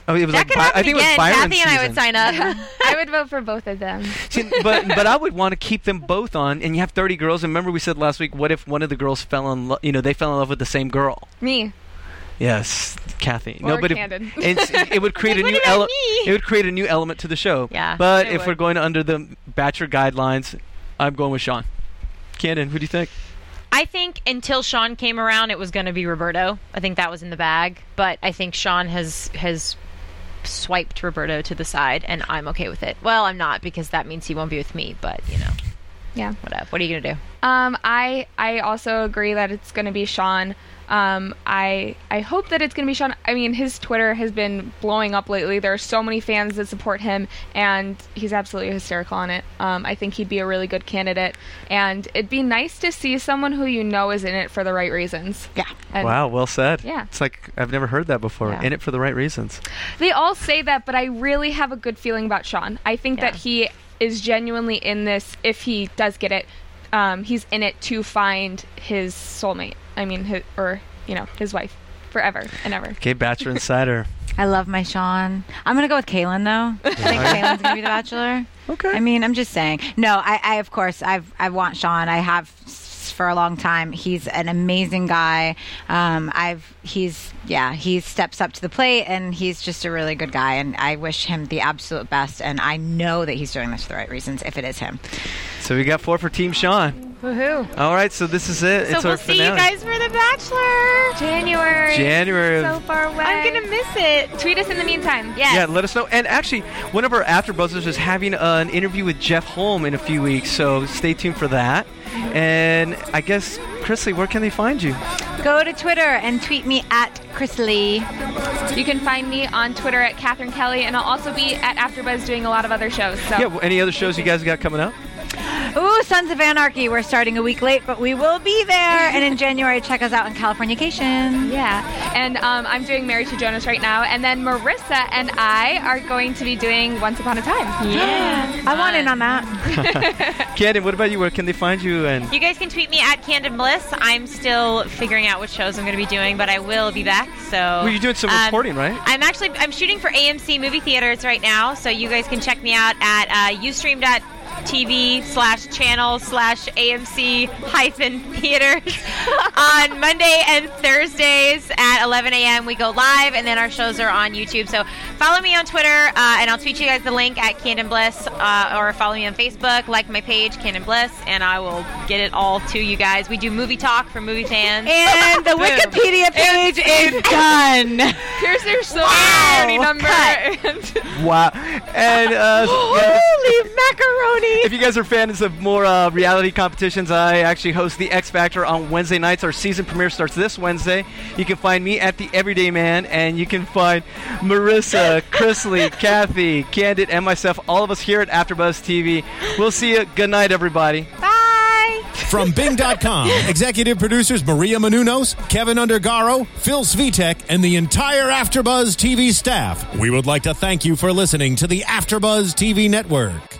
Oh, it was that like could By- happen I think again. it was Byron's Kathy and I would season. sign up. I would vote for both of them. See, but but I would want to keep them both on, and you have 30 girls. And remember, we said last week, what if one of the girls fell in love? You know, they fell in love with the same girl. Me. Yes, Kathy. Or no, but it, it's, it would create a new element. It would create a new element to the show. Yeah, But if would. we're going under the Bachelor guidelines, I'm going with Sean. Camden, who do you think? I think until Sean came around, it was going to be Roberto. I think that was in the bag, but I think Sean has has swiped Roberto to the side, and I'm okay with it. Well, I'm not because that means he won't be with me. But you know, Yeah. Whatever. What are you gonna do? Um, I I also agree that it's going to be Sean. Um, I I hope that it's going to be Sean. I mean, his Twitter has been blowing up lately. There are so many fans that support him, and he's absolutely hysterical on it. Um, I think he'd be a really good candidate, and it'd be nice to see someone who you know is in it for the right reasons. Yeah. And wow, well said. Yeah. It's like I've never heard that before. Yeah. In it for the right reasons. They all say that, but I really have a good feeling about Sean. I think that he is genuinely in this. If he does get it, um, he's in it to find his soulmate. I mean, his, or you know, his wife forever and ever. Okay, Bachelor Insider. I love my Sean. I'm gonna go with Kalon though. I think Kalon's gonna be the Bachelor. Okay. I mean, I'm just saying. No, I, I of course I've I want Sean. I have s- for a long time. He's an amazing guy. Um, I've he's yeah he steps up to the plate and he's just a really good guy. And I wish him the absolute best. And I know that he's doing this for the right reasons. If it is him. So we got four for Team Sean. Woohoo! All right, so this is it. So it's we'll our see finale. you guys for the Bachelor. January. January. So far away. I'm gonna miss it. Tweet us in the meantime. Yeah. Yeah, let us know. And actually, one of our AfterBuzzers is having uh, an interview with Jeff Holm in a few weeks, so stay tuned for that. And I guess, Krisily, where can they find you? Go to Twitter and tweet me at Chris Lee. You can find me on Twitter at Catherine Kelly, and I'll also be at AfterBuzz doing a lot of other shows. So Yeah, well, any other shows you guys got coming up? Ooh, Sons of Anarchy. We're starting a week late, but we will be there. and in January, check us out in Californication. Yeah, and um, I'm doing Married to Jonas right now, and then Marissa and I are going to be doing Once Upon a Time. Yeah. I want in on that. Camden, what about you? Where can they find you? And You guys can tweet me at Camden Bliss. I'm still figuring out which shows I'm going to be doing, but I will be back. So well, you're doing some um, reporting, right? I'm actually I'm shooting for AMC movie theaters right now, so you guys can check me out at uh, ustream.tv slash channel slash AMC hyphen theaters on Monday and Thursdays at 11 a.m. We go live, and then our shows are on YouTube. So follow me on Twitter, uh, and I'll tweet you guys the link at Camden Bliss, uh, or follow me on Facebook, like my page, Camden Bliss, and I will get it all to you guys. We do movie talk for movie fans. And the Wikipedia page is done. Here's their social Wow. security number. and- wow. And uh, Holy macaroni! If you guys are fans of more uh, reality competitions, I actually host the X Factor on Wednesday nights. Our season premiere starts this Wednesday. You can find me at the Everyday Man, and you can find Marissa, Krisily, Kathy, Camden, and myself, all of us here at AfterBuzz TV. We'll see you. Good night, everybody. Bye. From Bing.com, executive producers Maria Menounos, Kevin Undergaro, Phil Svitek, and the entire Afterbuzz TV staff. We would like to thank you for listening to the Afterbuzz TV network.